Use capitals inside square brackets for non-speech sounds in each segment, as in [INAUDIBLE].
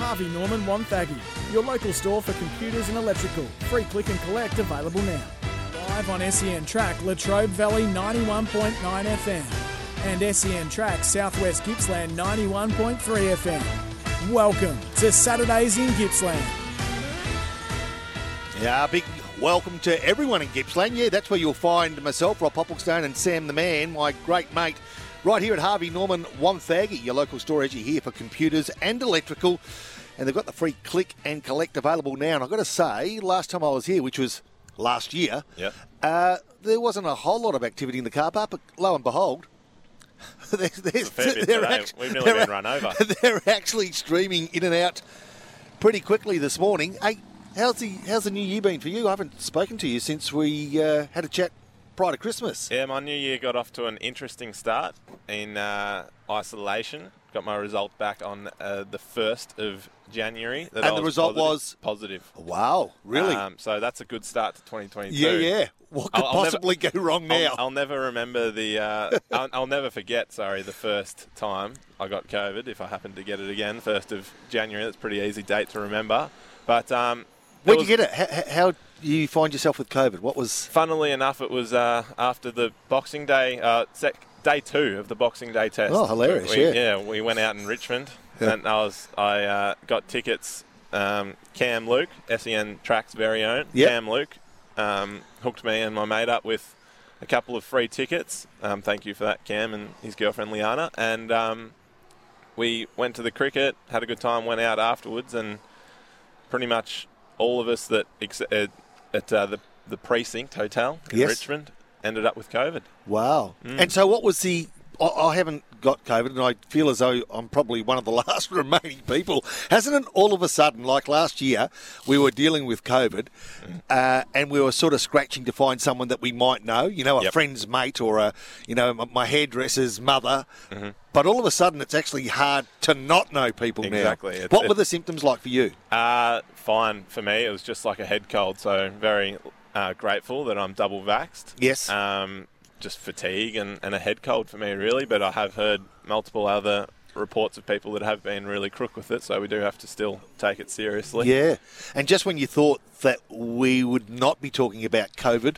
Harvey Norman Wonthaggi, your local store for computers and electrical. Free click and collect available now. Live on SEN Track, Latrobe Valley 91.9 FM and SEN Track Southwest Gippsland 91.3 FM. Welcome to Saturdays in Gippsland. Yeah, big welcome to everyone in Gippsland. Yeah, that's where you'll find myself, Rob Popplestone, and Sam the Man, my great mate, right here at Harvey Norman Wonthaggi, your local store as you here for computers and electrical. And they've got the free click and collect available now. And I've got to say, last time I was here, which was last year, Yep. uh, there wasn't a whole lot of activity in the car park, but lo and behold, [LAUGHS] there's, there's, a fair bit today. We've nearly they're been run over. [LAUGHS] They're actually streaming in and out pretty quickly this morning. Hey, how's the how's the new year been for you? I haven't spoken to you since we uh, had a chat prior to Christmas. Yeah, my new year got off to an interesting start in uh, isolation. Got my result back on uh, the 1st of January. And I the was result positive- was? Positive. Wow, really? Um, so that's a good start to 2022. yeah, yeah. What could I'll- I'll never- possibly go wrong now? I'll, I'll never remember the. Uh, [LAUGHS] I'll, I'll never forget. Sorry, the first time I got COVID. If I happen to get it again, first of January. That's a pretty easy date to remember. But um, Where'd was- you get it? How, how you find yourself with COVID? What was? Funnily enough, it was uh, after the Boxing Day, uh, sec- day two of the Boxing Day test. Oh, hilarious, We- yeah. we went out in Richmond, Yeah. and I was I uh, got tickets. Um, Cam Luke, SEN Tracks very own, Yep. Cam Luke, um, hooked me and my mate up with a couple of free tickets. Um, thank you for that, Cam and his girlfriend Liana. And um, we went to the cricket, had a good time, went out afterwards, and pretty much all of us that ex- uh, at uh, the the precinct hotel in Yes. Richmond ended up with COVID. Wow. Mm. And so, what was the? I, haven't got COVID, and I feel as though I'm probably one of the [LAUGHS] last remaining people. Hasn't it all of a sudden, like last year, we were dealing with COVID, Mm. uh, and we were sort of scratching to find someone that we might know, you know, a Yep. friend's mate or a, you know, my, hairdresser's mother. Mm-hmm. But all of a sudden, it's actually hard to not know people Exactly. now. It's- what were the symptoms like for you? Uh, fine for me. It was just like a head cold, so very uh, grateful that I'm double vaxxed. Yes. Um, just fatigue and, and a head cold for me, really. But I have heard multiple other reports of people that have been really crook with it, so we do have to still take it seriously. Yeah. And just when you thought that we would not be talking about COVID,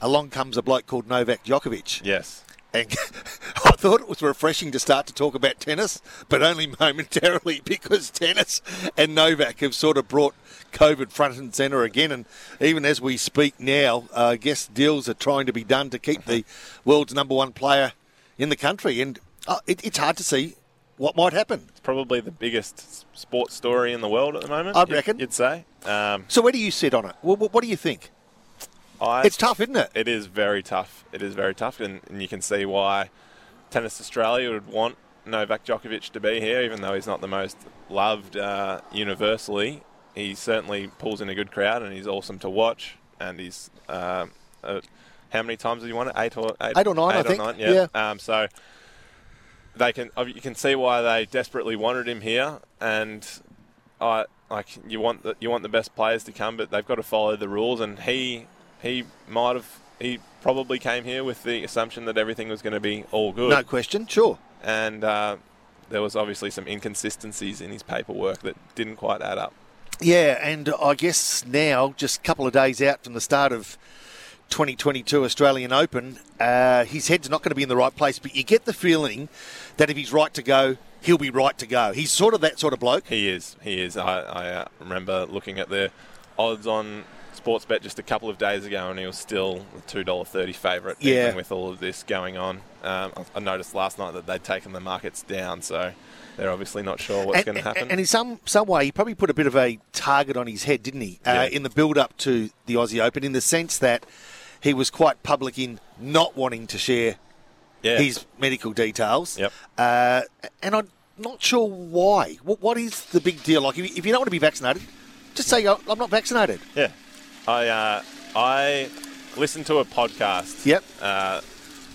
along comes a bloke called Novak Djokovic. Yes. And [LAUGHS] thought it was refreshing to start to talk about tennis, but only [LAUGHS] momentarily because tennis and Novak have sort of brought COVID front and centre again. And even as we speak now, uh, I guess deals are trying to be done to keep the world's number one player in the country. And uh, it, it's hard to see what might happen. It's probably the biggest sports story in the world at the moment. I'd reckon. You'd say. Um, So where do you sit on it? What, what, what do you think? I, It's tough, isn't it? It is very tough. It is very tough, and, and you can see why Tennis Australia would want Novak Djokovic to be here, even though he's not the most loved uh, universally. He certainly pulls in a good crowd, and he's awesome to watch. And he's um, uh, how many times did you won it? Eight or Eight or nine, Eight I think. yeah. Um, so they can you can see why they desperately wanted him here, and I like you want the, you want the best players to come, but they've got to follow the rules. And he he might have he probably came here with the assumption that everything was going to be all good, No question, sure. and uh, there was obviously some inconsistencies in his paperwork that didn't quite add up. Yeah, and I guess now, just a couple of days out from the start of 2022 Australian Open, uh, his head's not going to be in the right place. But you get the feeling that if he's right to go, he'll be right to go. He's sort of that sort of bloke. He is. He is. I, I uh, remember looking at the odds on Sportsbet just a couple of days ago, and he was still a two dollar thirty favourite. Yeah. Even with all of this going on, um, I, noticed last night that they'd taken the markets down, so they're obviously not sure what's and, going to happen. And in some some way, he probably put a bit of a target on his head, didn't he? Uh, Yeah. in the build up to the Aussie Open, in the sense that he was quite public in not wanting to share yeah. his medical details. Yep. Uh, and I'm not sure why. What, what is the big deal? Like, if you, don't want to be vaccinated, just say "Oh, I'm not vaccinated. Yeah, I uh, I listened to a podcast. Yep. Uh,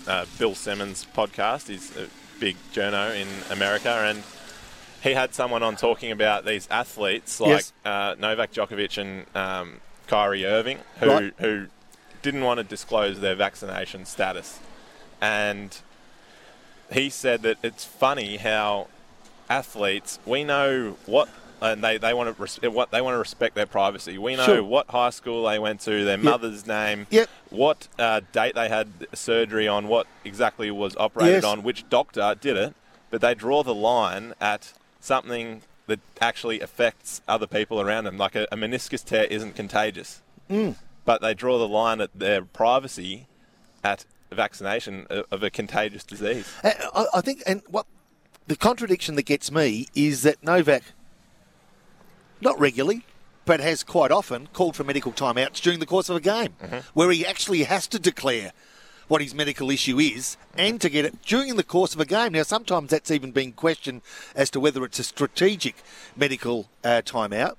uh, Bill Simmons podcast. He's a big journo in America, and he had someone on talking about these athletes like Yes. uh, Novak Djokovic and um, Kyrie Irving, who Right. who didn't want to disclose their vaccination status, and he said that it's funny how athletes we know what and they, they want to res- what they want to respect their privacy. We know Sure. what high school they went to, their mother's name, Yep. what uh, date they had surgery on, what exactly was operated Yes. on, which doctor did it, but they draw the line at something that actually affects other people around them. Like a, a meniscus tear isn't contagious, Mm. but they draw the line at their privacy at vaccination of- of a contagious disease. Uh, I, I think, and what the contradiction that gets me is that Novak, not regularly, but has quite often called for medical timeouts during the course of a game, where he actually has to declare what his medical issue is and to get it during the course of a game. Now, sometimes that's even been questioned as to whether it's a strategic medical uh, timeout,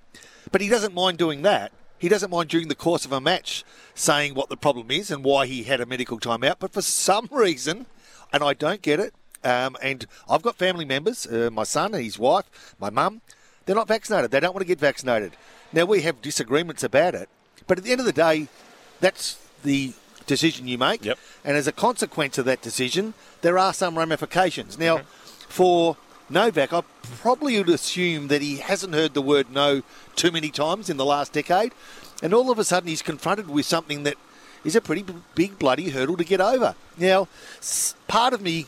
but he doesn't mind doing that. He doesn't mind during the course of a match saying what the problem is and why he had a medical timeout. But for some [LAUGHS] reason, and I don't get it, um, and I've got family members, uh, my son and his wife, my mum, they're not vaccinated. They don't want to get vaccinated. Now, we have disagreements about it, but at the end of the day, that's the decision you make. Yep. And as a consequence of that decision, there are some ramifications. Now, mm-hmm. for Novak, I probably would assume that he hasn't heard the word no too many times in the last decade, and all of a sudden he's confronted with something that is a pretty big bloody hurdle to get over. Now, part of me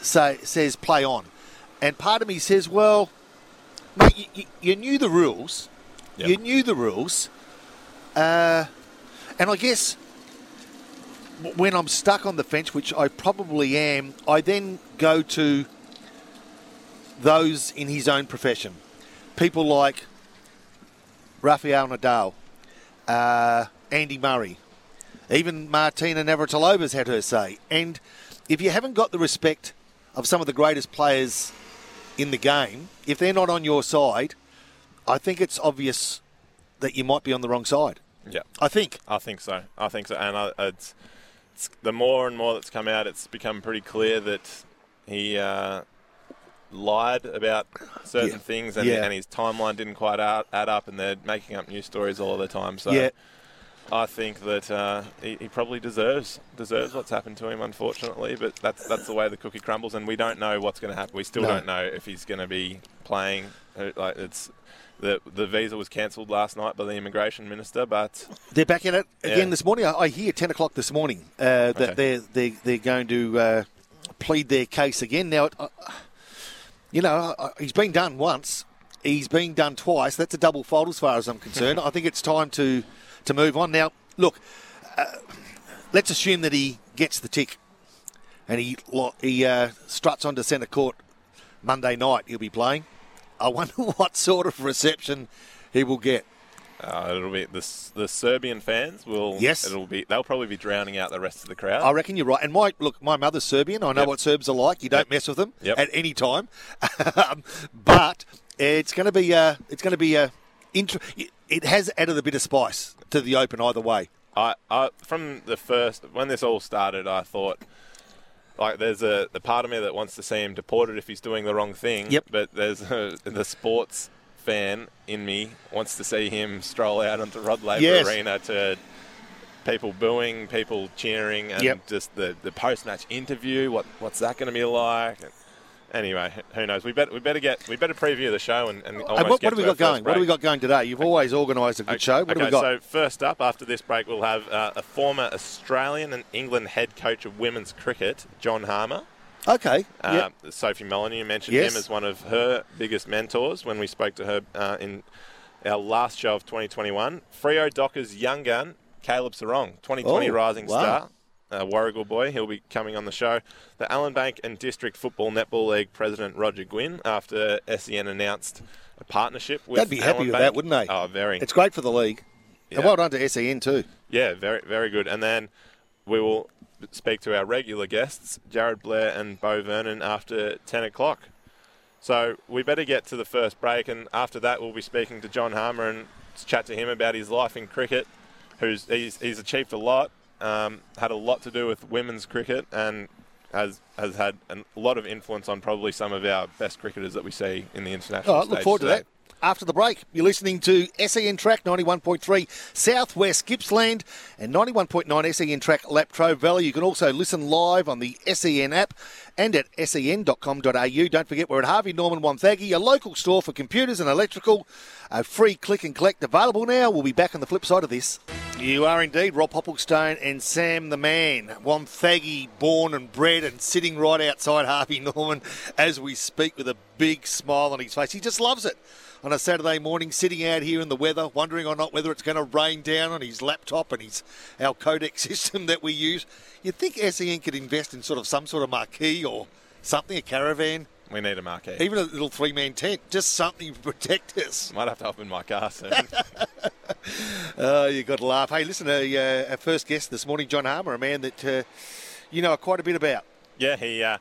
say, says play on, and part of me says, well, mate, you, you, you knew the rules. Yep. You knew the rules. Uh, and I guess when I'm stuck on the fence, which I probably am, I then go to those in his own profession. People like Rafael Nadal, uh, Andy Murray, even Martina Navratilova's had her say. And if you haven't got the respect of some of the greatest players in the game, if they're not on your side, I think it's obvious that you might be on the wrong side. Yeah. I think. I think so. I think so. And I, it's, it's the more and more that's come out, it's become pretty clear that he uh, lied about certain Yeah. things, and, Yeah. and his timeline didn't quite add, add up, and they're making up new stories all the time. So Yeah. I think that uh, he, he probably deserves deserves what's happened to him, unfortunately. But that's that's the way the cookie crumbles, and we don't know what's going to happen. We still No. don't know if he's going to be playing. Uh, Like it's. The, the visa was cancelled last night by the immigration minister, but They're back at it again Yeah. this morning. I, I hear 10 o'clock this morning uh, that Okay. they're, they're, they're going to uh, plead their case again. Now, uh, you know, uh, he's been done once, he's been done twice. That's a double fault as far as I'm concerned. [LAUGHS] I think it's time to, to move on. Now, look, uh, let's assume that he gets the tick and he, he uh, struts onto centre court Monday night. He'll be playing. I wonder [LAUGHS] what sort of reception he will get. Uh, it'll be the the Serbian fans will. Yes. it'll be. They'll probably be drowning out the rest of the crowd. I reckon you're right. And my look, my mother's Serbian. I know Yep. what Serbs are like. You don't Yep. mess with them Yep. at any time. [LAUGHS] um, but it's going to be uh, it's going to be a. Inter- it has added a bit of spice to the Open either way. I, I from the first when this all started, I thought. Like there's a the part of me that wants to see him deported if he's doing the wrong thing. Yep. But there's a, the sports fan in me wants to see him stroll out onto Rod Laver Yes. Arena to people booing, people cheering, and Yep. just the, the post match interview. What what's that going to be like? Anyway, who knows? We better we better get we better preview the show and, and what, what have we got going? first What have we got going today? You've always organised a good show. What okay, have we got? so first up, after this break, we'll have uh, a former Australian and England head coach of women's cricket, John Harmer. okay. Uh, yep. Sophie Molyneux mentioned Yes. him as one of her biggest mentors when we spoke to her uh, in our last show of 2021. Freo Docker's young gun, Caleb Serong, 2020 Oh, Rising wow. Star. Uh, Warragul boy, he'll be coming on the show. The Ellinbank and District Football Netball League president Roger Gwynne, after SEN announced a partnership with They'd be happy with that, wouldn't they? Oh, very. It's great for the league. And well done to SEN too. Yeah, very very good. And then we will speak to our regular guests, Jarryd Blair and Beau Vernon, after 10 o'clock. So we better get to the first break, and after that, we'll be speaking to John Harmer and chat to him about his life in cricket. Who's he's, he's achieved a lot, um, had a lot to do with women's cricket, and has has had a lot of influence on probably some of our best cricketers that we see in the international. All right, look forward today. to that. After the break, you're listening to SEN Track 91.3 Southwest Gippsland and 91.9 SEN Track Latrobe Valley. You can also listen live on the SEN app and at sen.com.au. Don't forget, we're at Harvey Norman Wonthaggi, a local store for computers and electrical. A free click and collect available now. We'll be back on the flip side of this. You are indeed Rob Popplestone and Sam the Man. Wonthaggi, born and bred and sitting right outside Harvey Norman as we speak with a big smile on his face. He just loves it on a Saturday morning, sitting out here in the weather, wondering or not whether it's going to rain down on his laptop and his our codec [LAUGHS] system that we use. You'd think SEN could invest in sort of some sort of marquee or something, a caravan, We need a marquee. even a little three-man tent, just something to protect us. [LAUGHS] Might have to open my car soon. [LAUGHS] Oh, you got to laugh. Hey, listen, uh, uh, our first guest this morning, John Harmer, a man that uh, you know quite a bit about. Yeah, he uh,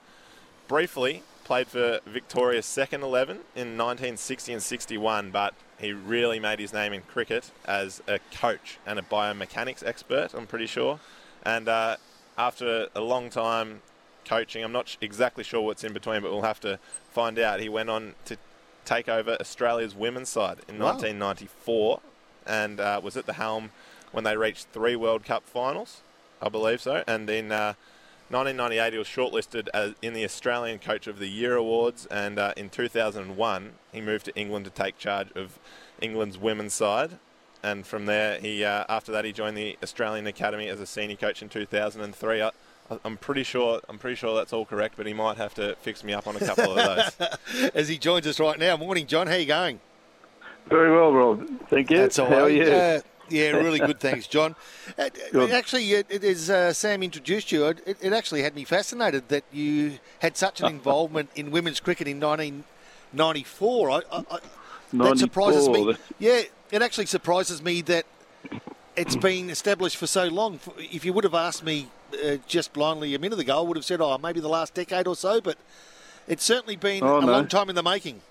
briefly played for Victoria's second 11 in 1960 and 61, but he really made his name in cricket as a coach and a biomechanics expert, I'm pretty sure. And uh, after a long time coaching, I'm not sh- exactly sure what's in between, but we'll have to find out. He went on to take over Australia's women's side in Wow. 1994 and uh, was at the helm when they reached three World Cup finals, I believe so. And in uh, 1998, he was shortlisted as in the Australian Coach of the Year awards, and uh, in 2001, he moved to England to take charge of England's women's side. And from there, he uh, after that he joined the Australian Academy as a senior coach in 2003. I, I'm pretty sure I'm pretty sure that's all correct, but he might have to fix me up on a couple of those. [LAUGHS] As he joins us right now. Morning, John. How you going? Very well, Rob. Thank you. That's all How are you? Uh, yeah, really good. Thanks, John. [LAUGHS] Uh, Good. actually, as uh, Sam introduced you, it, it actually had me fascinated that you had such an [LAUGHS] involvement in women's cricket in 1994. I, I, I, that surprises me. Yeah, it actually surprises me that it's [CLEARS THROAT] been established for so long. If you would have asked me uh, just blindly a minute ago, I would have said, "Oh, maybe the last decade or so." But it's certainly been Oh, a no. long time in the making.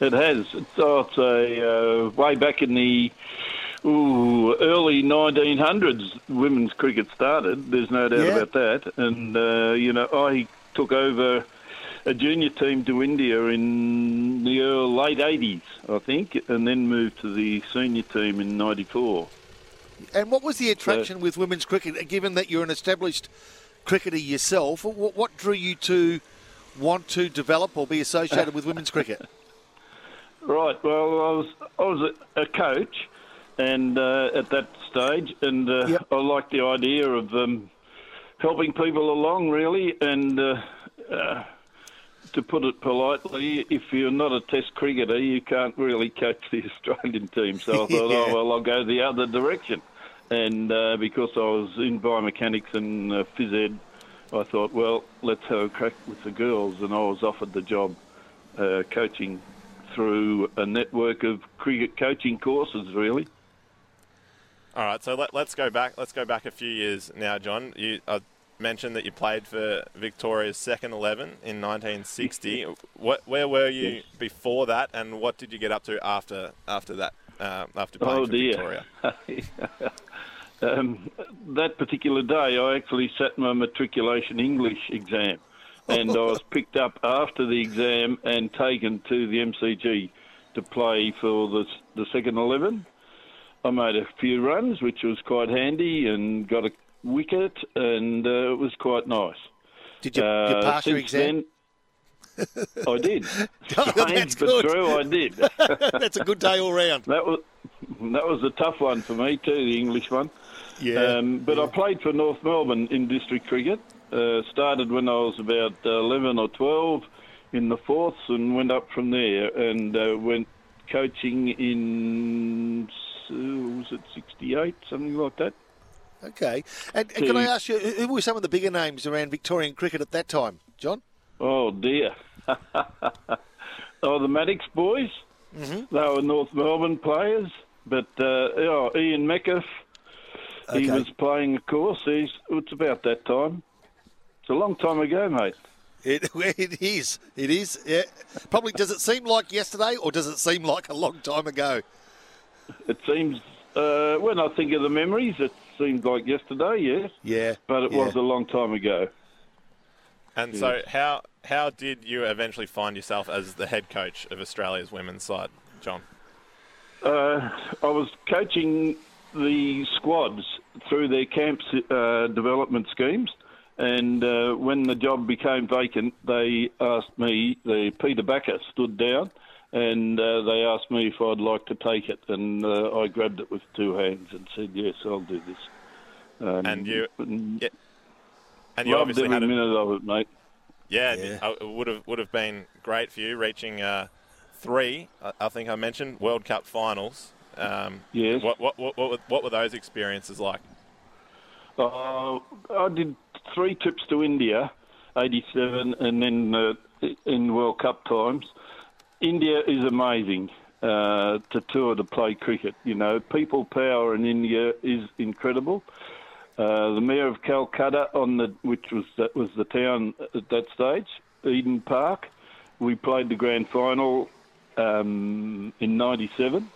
It has. It's, it's a uh, way back in the ooh, early 1900s. Women's cricket started. There's no doubt Yeah. about that. And uh, you know, I took over a junior team to India in the early, late 80s, I think, and then moved to the senior team in '94. And what was the attraction with women's cricket, given that you're an established cricketer yourself? What, what drew you to want to develop or be associated with women's cricket? [LAUGHS] Right. Well, I was I was a, a coach, and uh, at that stage, and uh, Yep. I liked the idea of um, helping people along, really. And uh, uh, to put it politely, if you're not a Test cricketer, you can't really coach the [LAUGHS] Australian team. So I thought, [LAUGHS] Yeah. oh well, I'll go the other direction. And uh, because I was in biomechanics and uh, phys ed, I thought, well, let's have a crack with the girls, and I was offered the job uh, coaching through a network of cricket coaching courses, really. All right, so let, let's go back. Let's go back a few years now, John. You uh, mentioned that you played for Victoria's second eleven in 1960. [LAUGHS] what, where were you before that, and what did you get up to after after that? Uh, after playing Oh for dear. Victoria. [LAUGHS] um, that particular day, I actually sat my matriculation English exam, and I was [LAUGHS] picked up after the exam and taken to the MCG to play for the the second eleven. I made a few runs, which was quite handy, and got a wicket, and uh, it was quite nice. Did you, you Uh, pass your exam? then, I did. [LAUGHS] Oh, Strange that's but good. true, I did. [LAUGHS] That's a good day all round. That was that was a tough one for me too, the English one. Yeah. Um, but I played for North Melbourne in district cricket. Uh, started when I was about 11 or 12 in the fourths and went up from there and uh, went coaching in, was it 68, something like that? okay. And, and can I ask you, who were some of the bigger names around Victorian cricket at that time, John? Oh dear. [LAUGHS] oh, the Maddox boys. Mm-hmm. They were North Melbourne players, but uh, oh, Ian Metcalf. He was playing, of course. He's, it's about that time. It's a long time ago, mate. It, [LAUGHS] it is. It is. Yeah. Probably. Does it seem like yesterday, or does it seem like a long time ago? It seems uh, when I think of the memories, it seems like yesterday. Yes. Yeah. But it yeah. was a long time ago. And so, how how did you eventually find yourself as the head coach of Australia's women's side, John? Uh, I was coaching the squads through their camps uh, development schemes, and uh, when the job became vacant, they asked me. The Peter Bakker stood down, and uh, they asked me if I'd like to take it, and uh, I grabbed it with two hands and said, "Yes, I'll do this." Um, And you- and Yeah. And you loved obviously every had a, minute of it, mate. yeah, Yeah. uh, it would have would have been great for you reaching uh, three. I, I think I mentioned World Cup finals. Um, Yes. What what what what were, what were those experiences like? Uh, I did three trips to India, 87, and then uh, in World Cup times. India is amazing uh, to tour to play cricket. You know, people power in India is incredible. Uh, the mayor of Calcutta, on the which was that was the town at that stage, Eden Park. We played the grand final um, in '97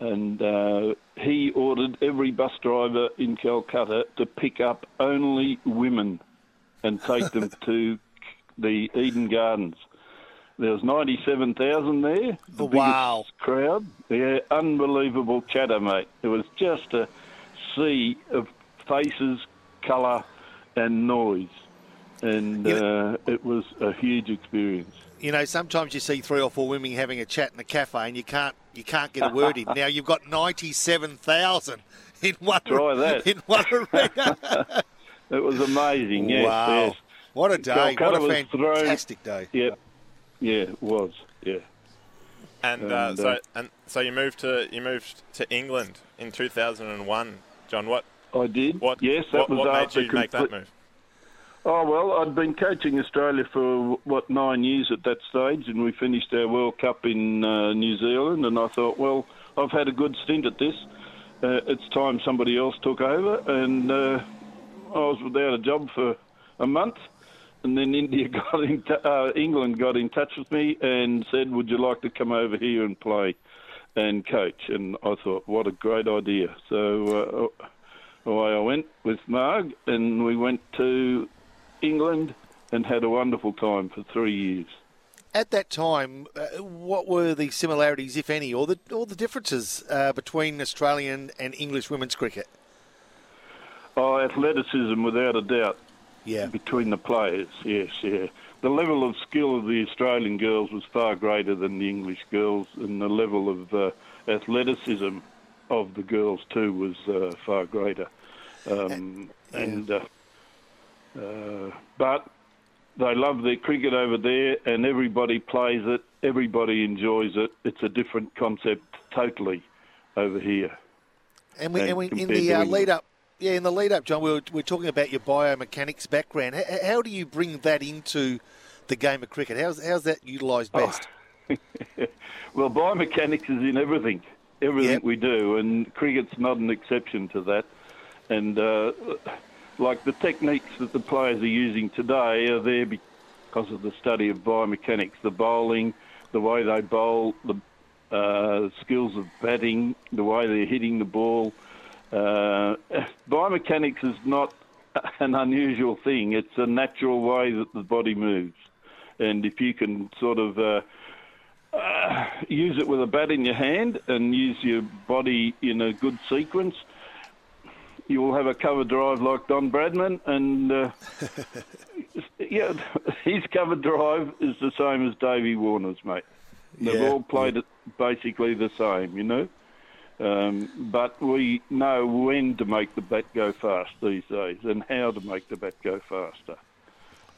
and uh, he ordered every bus driver in Calcutta to pick up only women and take them [LAUGHS] to the Eden Gardens. There was 97,000 there. The wow. crowd. Yeah, unbelievable chatter, mate. It was just a sea of faces, colour, and noise. And You uh, it was a huge experience. You know, sometimes you see three or four women having a chat in a cafe, and you can't you can't get a word in. [LAUGHS] Now you've got ninety-seven thousand in one Try that. in one [LAUGHS] arena. It was amazing, yes. wow! yes. What a day! Calcutta what a was thrown- fantastic day! Yeah, yeah, it was. Yeah, And, uh, And, so uh, and so you moved to you moved to England in 2001, John. What I did. what yes, that what, was what made you make that move? Oh well, I'd been coaching Australia for what nine years at that stage, and we finished our World Cup in uh, New Zealand. And I thought, well, I've had a good stint at this. Uh, it's time somebody else took over, and uh, I was without a job for a month. And then India [LAUGHS] got in t- uh, England got in touch with me and said, "Would you like to come over here and play and coach?" And I thought, what a great idea. So uh, away I went with Marg, and we went to England and had a wonderful time for three years. At that time, uh, what were the similarities, if any, or the or the differences uh, between Australian and English women's cricket? Oh, athleticism, without a doubt, Yeah, between the players. Yes, yeah. The level of skill of the Australian girls was far greater than the English girls, and the level of uh, athleticism of the girls too was uh, far greater. Um, yeah. And uh, uh, but they love their cricket over there, and everybody plays it. Everybody enjoys it. It's a different concept totally over here. and we, and and we in the uh, lead up, yeah, in the lead up, John, we were, we are talking about your biomechanics background. How, how do you bring that into the game of cricket? How's how's that utilised Oh. best? [LAUGHS] Well, biomechanics is in everything, everything Yep. we do, and cricket's not an exception to that. And uh, like the techniques that the players are using today are there because of the study of biomechanics, the bowling, the way they bowl, the uh, skills of batting, the way they're hitting the ball. Uh, [LAUGHS] biomechanics is not [LAUGHS] an unusual thing. It's a natural way that the body moves. And if you can sort of uh, uh, use it with a bat in your hand and use your body in a good sequence, you will have a cover drive like Don Bradman. And uh, [LAUGHS] yeah, his cover drive is the same as Davey Warner's, mate. They've Yeah, all played it basically the same, you know. Um, but we know when to make the bat go fast these days and how to make the bat go faster.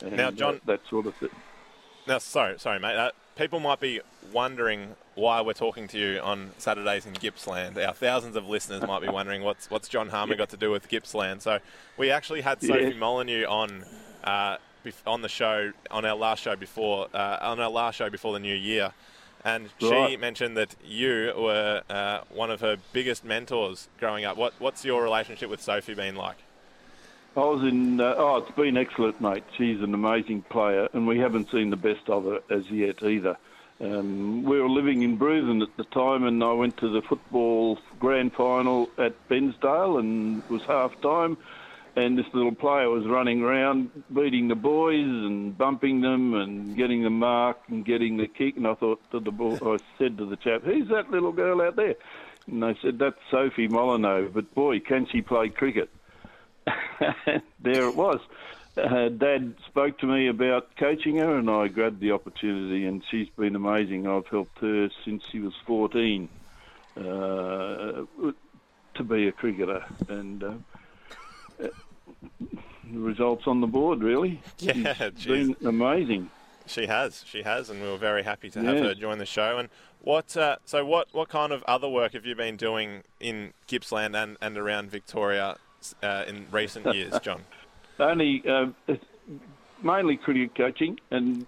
And, Now, John- uh, that sort of thing. Now, sorry, sorry, mate. Uh, people might be wondering why we're talking to you on Saturdays in Gippsland. Our thousands of listeners might be wondering what's what's John Harmer got to do with Gippsland. So, we actually had Sophie Yes. Molyneux on uh, on the show on our last show before uh, on our last show before the new year, and she Right. mentioned that you were uh, one of her biggest mentors growing up. What what's your relationship with Sophie been like? I was in. Uh, oh, it's been excellent, mate. She's an amazing player, and we haven't seen the best of her as yet either. Um, we were living in Bruthen at the time, and I went to the football grand final at Bairnsdale, and it was half time. And this little player was running around, beating the boys and bumping them and getting the mark and getting the kick. And I thought to the I said to the chap, "Who's that little girl out there?" And they said, "That's Sophie Molyneux." But boy, can she play cricket! [LAUGHS] there it was. Uh, Dad spoke to me about coaching her, and I grabbed the opportunity, and she's been amazing. I've helped her since she was 14 uh, to be a cricketer, and uh, the results on the board, really. [LAUGHS] Yeah, she's been amazing. She has, she has, and we were very happy to have yeah. her join the show. And what, uh, so what, what kind of other work have you been doing in Gippsland and, and around Victoria uh, in recent [LAUGHS] years, John? Only uh, mainly cricket coaching and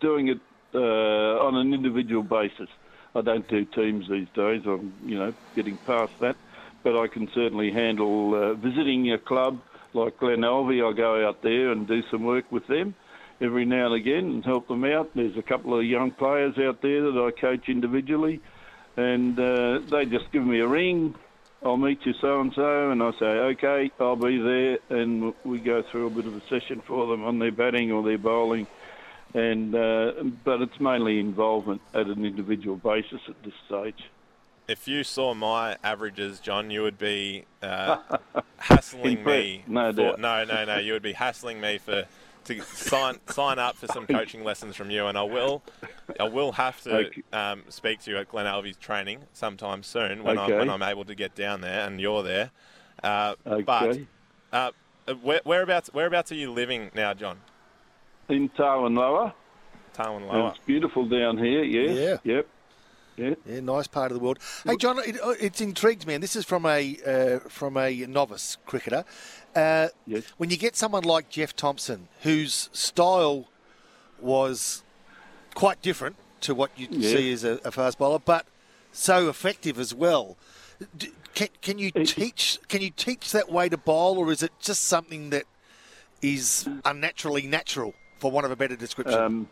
doing it uh, on an individual basis. I don't do teams these days. I'm, you know, getting past that. But I can certainly handle uh, visiting a club like Glen Alvie, I go out there and do some work with them every now and again and help them out. There's a couple of young players out there that I coach individually, and uh, they just give me a ring. I'll meet you so and so, and I say, okay, I'll be there, and we go through a bit of a session for them on their batting or their bowling, and uh, but it's mainly involvement at an individual basis at this stage. If you saw my averages, John, you would be uh, [LAUGHS] hassling me. No for, doubt. No, no, no. You would be hassling me for to sign sign up for some [LAUGHS] coaching lessons from you, and I will. I will have to okay. um, speak to you at Glenalvie's training sometime soon when, okay. I, when I'm able to get down there and you're there. Uh, okay. But uh, where, whereabouts whereabouts are you living now, John? In Tarwin Tarwin It's beautiful down here. Yes. Yeah. Yep. Yeah. yeah, nice part of the world. Hey, John, it, uh, it's intrigued me, and this is from a uh, from a novice cricketer. Uh, yes. When you get someone like Jeff Thomson, whose style was quite different to what you yeah. see as a, a, fast bowler, but so effective as well. Can, can you teach? Can you teach that way to bowl, or is it just something that is unnaturally natural, for want of a better description? Um,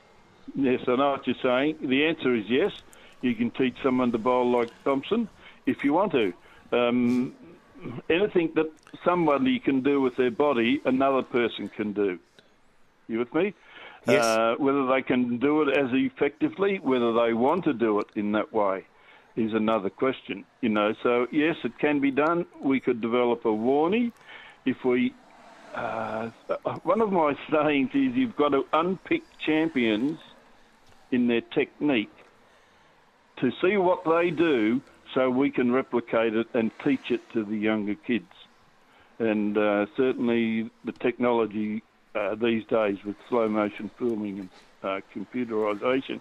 yes, I know what you're saying. The answer is yes. You can teach someone to bowl like Thomson if you want to. Um, anything that somebody can do with their body, another person can do. You with me? Yes. Uh, whether they can do it as effectively, whether they want to do it in that way, is another question. You know, so yes, it can be done. We could develop a warning if we. Uh, one of my [LAUGHS] sayings is you've got to unpick champions in their technique to see what they do so we can replicate it and teach it to the younger kids. And uh, certainly the technology uh, these days with slow motion filming and uh, computerization,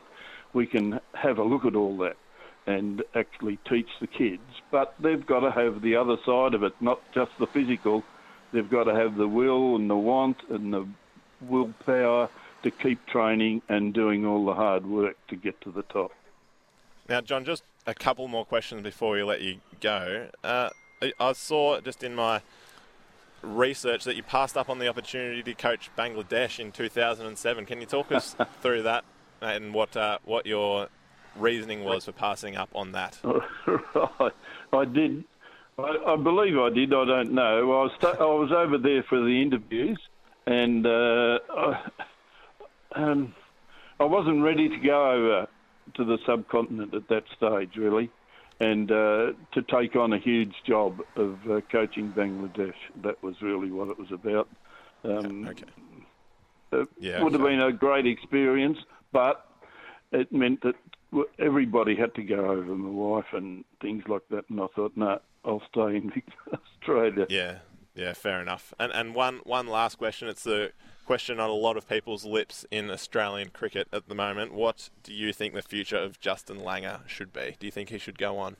we can have a look at all that and actually teach the kids. But they've got to have the other side of it, not just the physical. They've got to have the will and the want and the willpower to keep training and doing all the hard work to get to the top. Now, John, just a couple more questions before we let you go. Uh, I saw just in my research that you passed up on the opportunity to coach Bangladesh in 2007. Can you talk us [LAUGHS] through that and what uh, what your reasoning was for passing up on that? [LAUGHS] right, I did. I, I, believe I did. I don't know. I was I was over there for the interviews, and uh, I, um, I wasn't ready to go over to the subcontinent at that stage, really, and uh, to take on a huge job of uh, coaching Bangladesh. That was really what it was about. Um, okay. It yeah, would okay. have been a great experience, but it meant that everybody had to go over, my wife and things like that. And I thought, no, I'll stay in [LAUGHS] Australia. Yeah, yeah, fair enough. And and one one last question. It's the question on a lot of people's lips in Australian cricket at the moment. What do you think the future of Justin Langer should be? Do you think he should go on?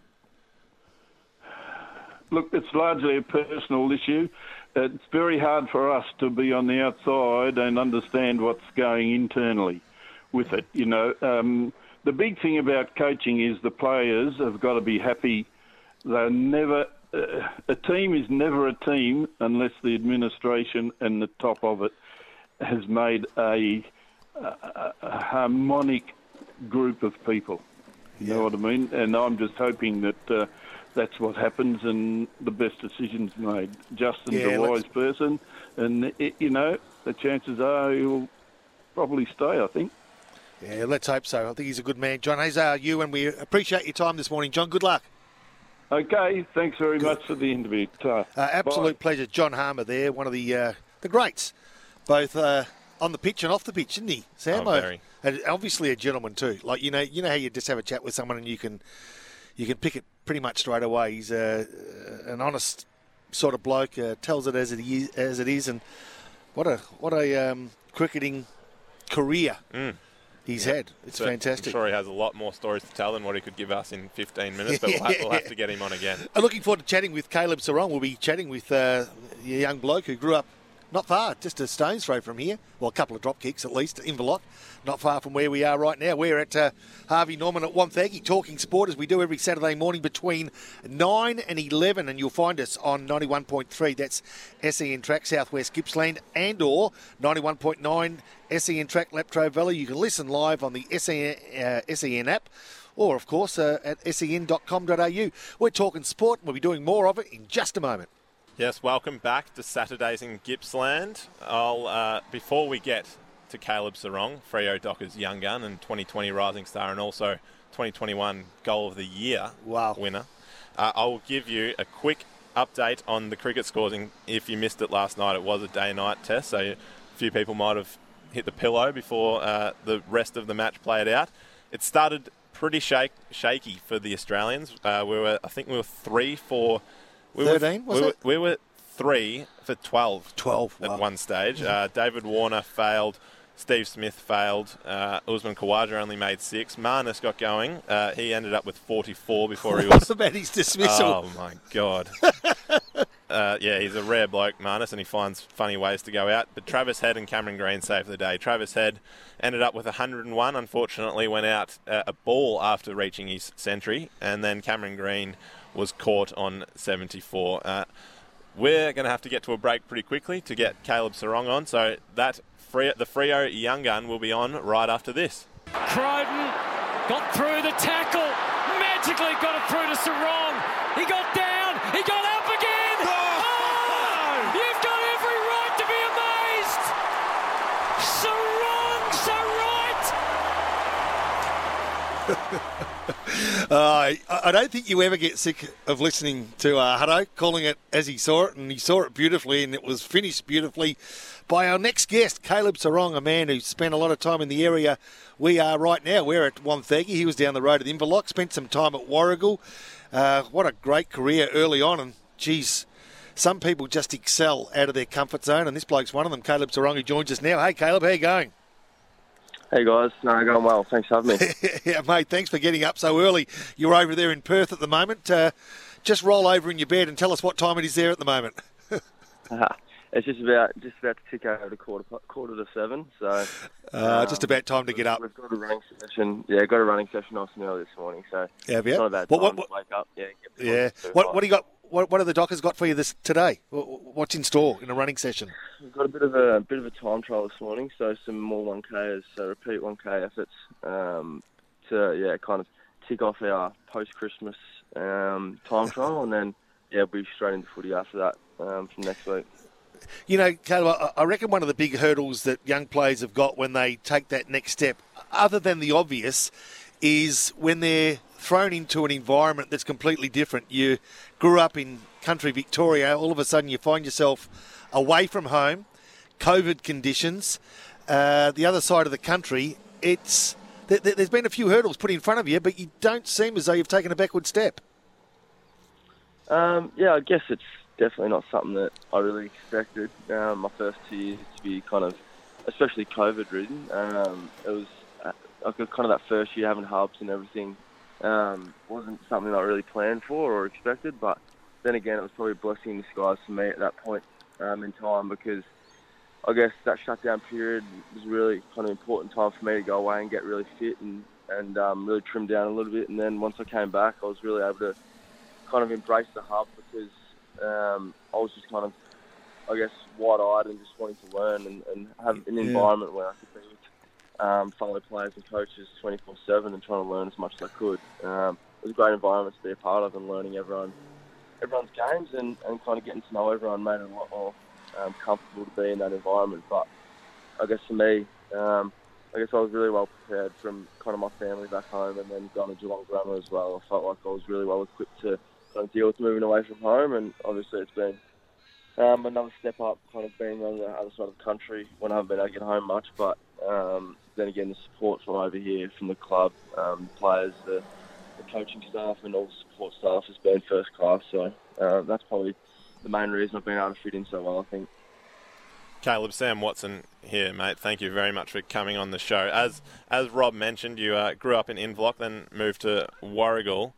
Look, it's largely a personal issue. It's very hard for us to be on the outside and understand what's going internally with it. You know, um, the big thing about coaching is the players have got to be happy. They're never uh, a team is never a team unless the administration and the top of it has made a, a, a harmonic group of people. You know what I mean? And I'm just hoping that uh, that's what happens and the best decisions made. Justin's Yeah, a let's- wise person, and it, you know the chances are he'll probably stay. I think. Yeah, let's hope so. I think he's a good man. John, as are you, and we appreciate your time this morning. John, good luck. Okay, thanks very much for the interview. Uh, absolute Bye. pleasure. John Harmer there, one of the uh, the greats, both uh, on the pitch and off the pitch, isn't he, Sam? Oh. And obviously a gentleman too. Like you know, you know how you just have a chat with someone and you can you can pick it pretty much straight away. He's uh, an honest sort of bloke. Uh, tells it as it is, as it is, and what a what a um, cricketing career he's had. It's So fantastic. I'm sure he has a lot more stories to tell than what he could give us in 15 minutes, but we'll, ha- we'll have to [LAUGHS] get him on again. I'm looking forward to chatting with Caleb Serong. We'll be chatting with uh, a young bloke who grew up not far, just a stone's throw from here. Well, a couple of drop kicks at least, Inverloch, not far from where we are right now. We're at uh, Harvey Norman at Wonthaggi, talking sport as we do every Saturday morning between 9 and 11, and you'll find us on 91.3. That's SEN Track, Southwest Gippsland, and or 91.9 SEN Track, Latrobe Valley. You can listen live on the SEN, uh, SEN app or of course uh, at sen.com.au. We're talking sport. And we'll be doing more of it in just a moment. Yes, welcome back to Saturdays in Gippsland. I'll uh, before we get to Caleb Serong, Freo Docker's young gun and 2020 Rising Star, and also 2021 Goal of the Year Wow. winner. Uh, I will give you a quick update on the cricket scores. And if you missed it last night, it was a day-night test, so a few people might have hit the pillow before uh, the rest of the match played out. It started pretty shake, shaky for the Australians. Uh, we were, I think, we were three for. We 13, were, was we it? Were, we were three for 12. 12, at wow. one stage. Uh, David Warner failed. Steve Smith failed. Uh, Usman Khawaja only made six. Marnus got going. Uh, he ended up with 44 before he What was. about his dismissal? Oh my god. [LAUGHS] uh, yeah, he's a rare bloke, Marnus, and he finds funny ways to go out. But Travis Head and Cameron Green saved the day. Travis Head ended up with 101. Unfortunately, went out uh, a ball after reaching his century, and then Cameron Green was caught on 74. Uh, we're going to have to get to a break pretty quickly to get Caleb Serong on. So that free, the Freo Young Gun will be on right after this. Croden got through the tackle, magically got it through to Serong. He got down, he got up again. Oh! You've got every right to be amazed. Serong, so right. [LAUGHS] Uh, I don't think you ever get sick of listening to uh, Hutto calling it as he saw it, and he saw it beautifully, and it was finished beautifully by our next guest, Caleb Serong, a man who spent a lot of time in the area we are right now. We're at Wonthaggi. He was down the road at Inverloch, spent some time at Warragul. Uh, what a great career early on, and geez, some people just excel out of their comfort zone, and this bloke's one of them. Caleb Serong, who joins us now. Hey, Caleb, how you going? Hey guys, no, going well. Thanks for having me. [LAUGHS] yeah, mate, thanks for getting up so early. You're over there in Perth at the moment. Uh, just roll over in your bed and tell us what time it is there at the moment. [LAUGHS] it's just about just about to tick over to quarter quarter to seven. So Uh, just about time to get up. we've got a running session. Yeah, got a running session nice and early this morning. So you? it's not a bad What- time what- to wake up. Yeah. Yeah. What, what do you got? What, what have the doctors got for you this today? What's in store in a running session? We've got a bit of a bit of a time trial this morning. So some more 1Ks, so repeat 1K efforts um, to yeah kind of tick off our post Christmas um, time trial, and then yeah we'll be straight into footy after that um, from next week. You know, Caleb, I- I reckon one of the big hurdles that young players have got when they take that next step, other than the obvious, is when they're thrown into an environment that's completely different. You grew up in country Victoria, all of a sudden you find yourself away from home, COVID conditions, uh, the other side of the country. It's th- th- there's been a few hurdles put in front of you, but you don't seem as though you've taken a backward step. Um, yeah, I guess it's definitely not something that I really expected. Um, my first two years to be kind of, especially COVID ridden. Um, it was uh, kind of that first year having hubs and everything. Um, wasn't something I really planned for or expected, but then again, it was probably a blessing in disguise for me at that point um, in time because I guess that shutdown period was really kind of important time for me to go away and get really fit and and um, really trim down a little bit. And then once I came back, I was really able to kind of embrace the hub because um, I was just kind of I guess, wide-eyed and just wanting to learn and, and have an Yeah. environment where I could be um, fellow players and coaches 24/7 and trying to learn as much as I could. Um, it was a great environment to be a part of and learning everyone everyone's games and, and kind of getting to know everyone made it a lot more um, comfortable to be in that environment. But I guess for me, um, I guess I was really well prepared from kind of my family back home and then going to Geelong Grammar as well. I felt like I was really well equipped to kind of deal with moving away from home and obviously it's been um, another step up kind of being on the other side of the country when I haven't been able to get home much. But um, then again, the support from over here, from the club, um, players, the, the coaching staff and all the support staff has been first class. So uh, that's probably the main reason I've been able to fit in so well, I think. Caleb, Sam Watson here, mate. Thank you very much for coming on the show. As as Rob mentioned, you uh, grew up in Inverloch, then moved to Warragul.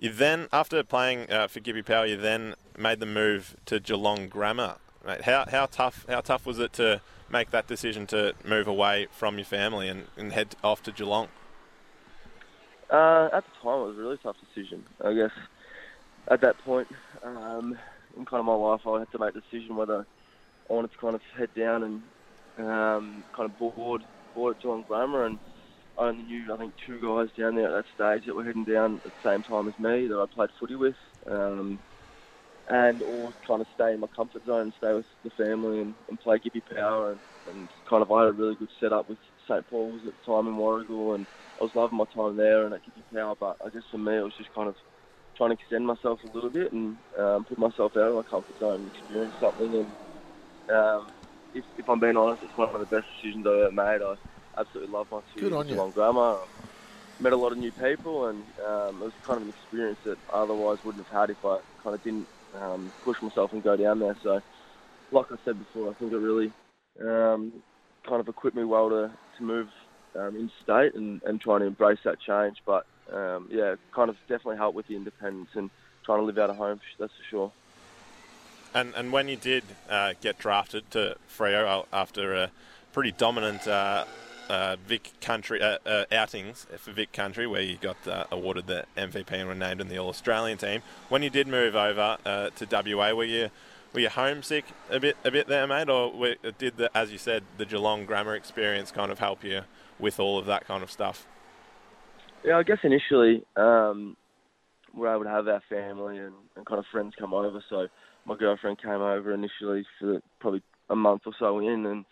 You then, after playing uh, for Gippy Power, you then made the move to Geelong Grammar. Mate, how, how tough how tough was it to make that decision to move away from your family and, and head off to Geelong? Uh, at the time, it was a really tough decision. I guess at that point um, in kind of my life, I had to make a decision whether I wanted to kind of head down and um, kind of board board at Geelong Grammar, and only knew I think two guys down there at that stage that were heading down at the same time as me that I played footy with, um, and all kind of stay in my comfort zone stay with the family and, and play Gippy Power, and, and kind of I had a really good setup with St Paul's at the time in Warragul, and I was loving my time there and at Gippy Power, but I guess for me it was just kind of trying to extend myself a little bit and um, put myself out of my comfort zone and experience something. And um, if, if I'm being honest, it's one of the best decisions I've ever made. I absolutely love my two Good years on. Geelong Grammar. Met a lot of new people, and um, it was kind of an experience that I otherwise wouldn't have had if I kind of didn't um, push myself and go down there. So, like I said before, I think it really um, kind of equipped me well to, to move um, interstate and, and trying to embrace that change. But um, yeah, kind of definitely helped with the independence and trying to live out of home. That's for sure. And and when you did uh, get drafted to Freo after a pretty dominant uh, uh, Vic Country uh, uh, outings for Vic Country, where you got uh, awarded the MVP and were named in the All Australian team, when you did move over uh, to WA, were you were you homesick a bit a bit there, mate, or were, did the as you said the Geelong grammar experience kind of help you with all of that kind of stuff? Yeah, I guess initially um, we were able to have our family and, and kind of friends come over. So my girlfriend came over initially for probably a month or so in, and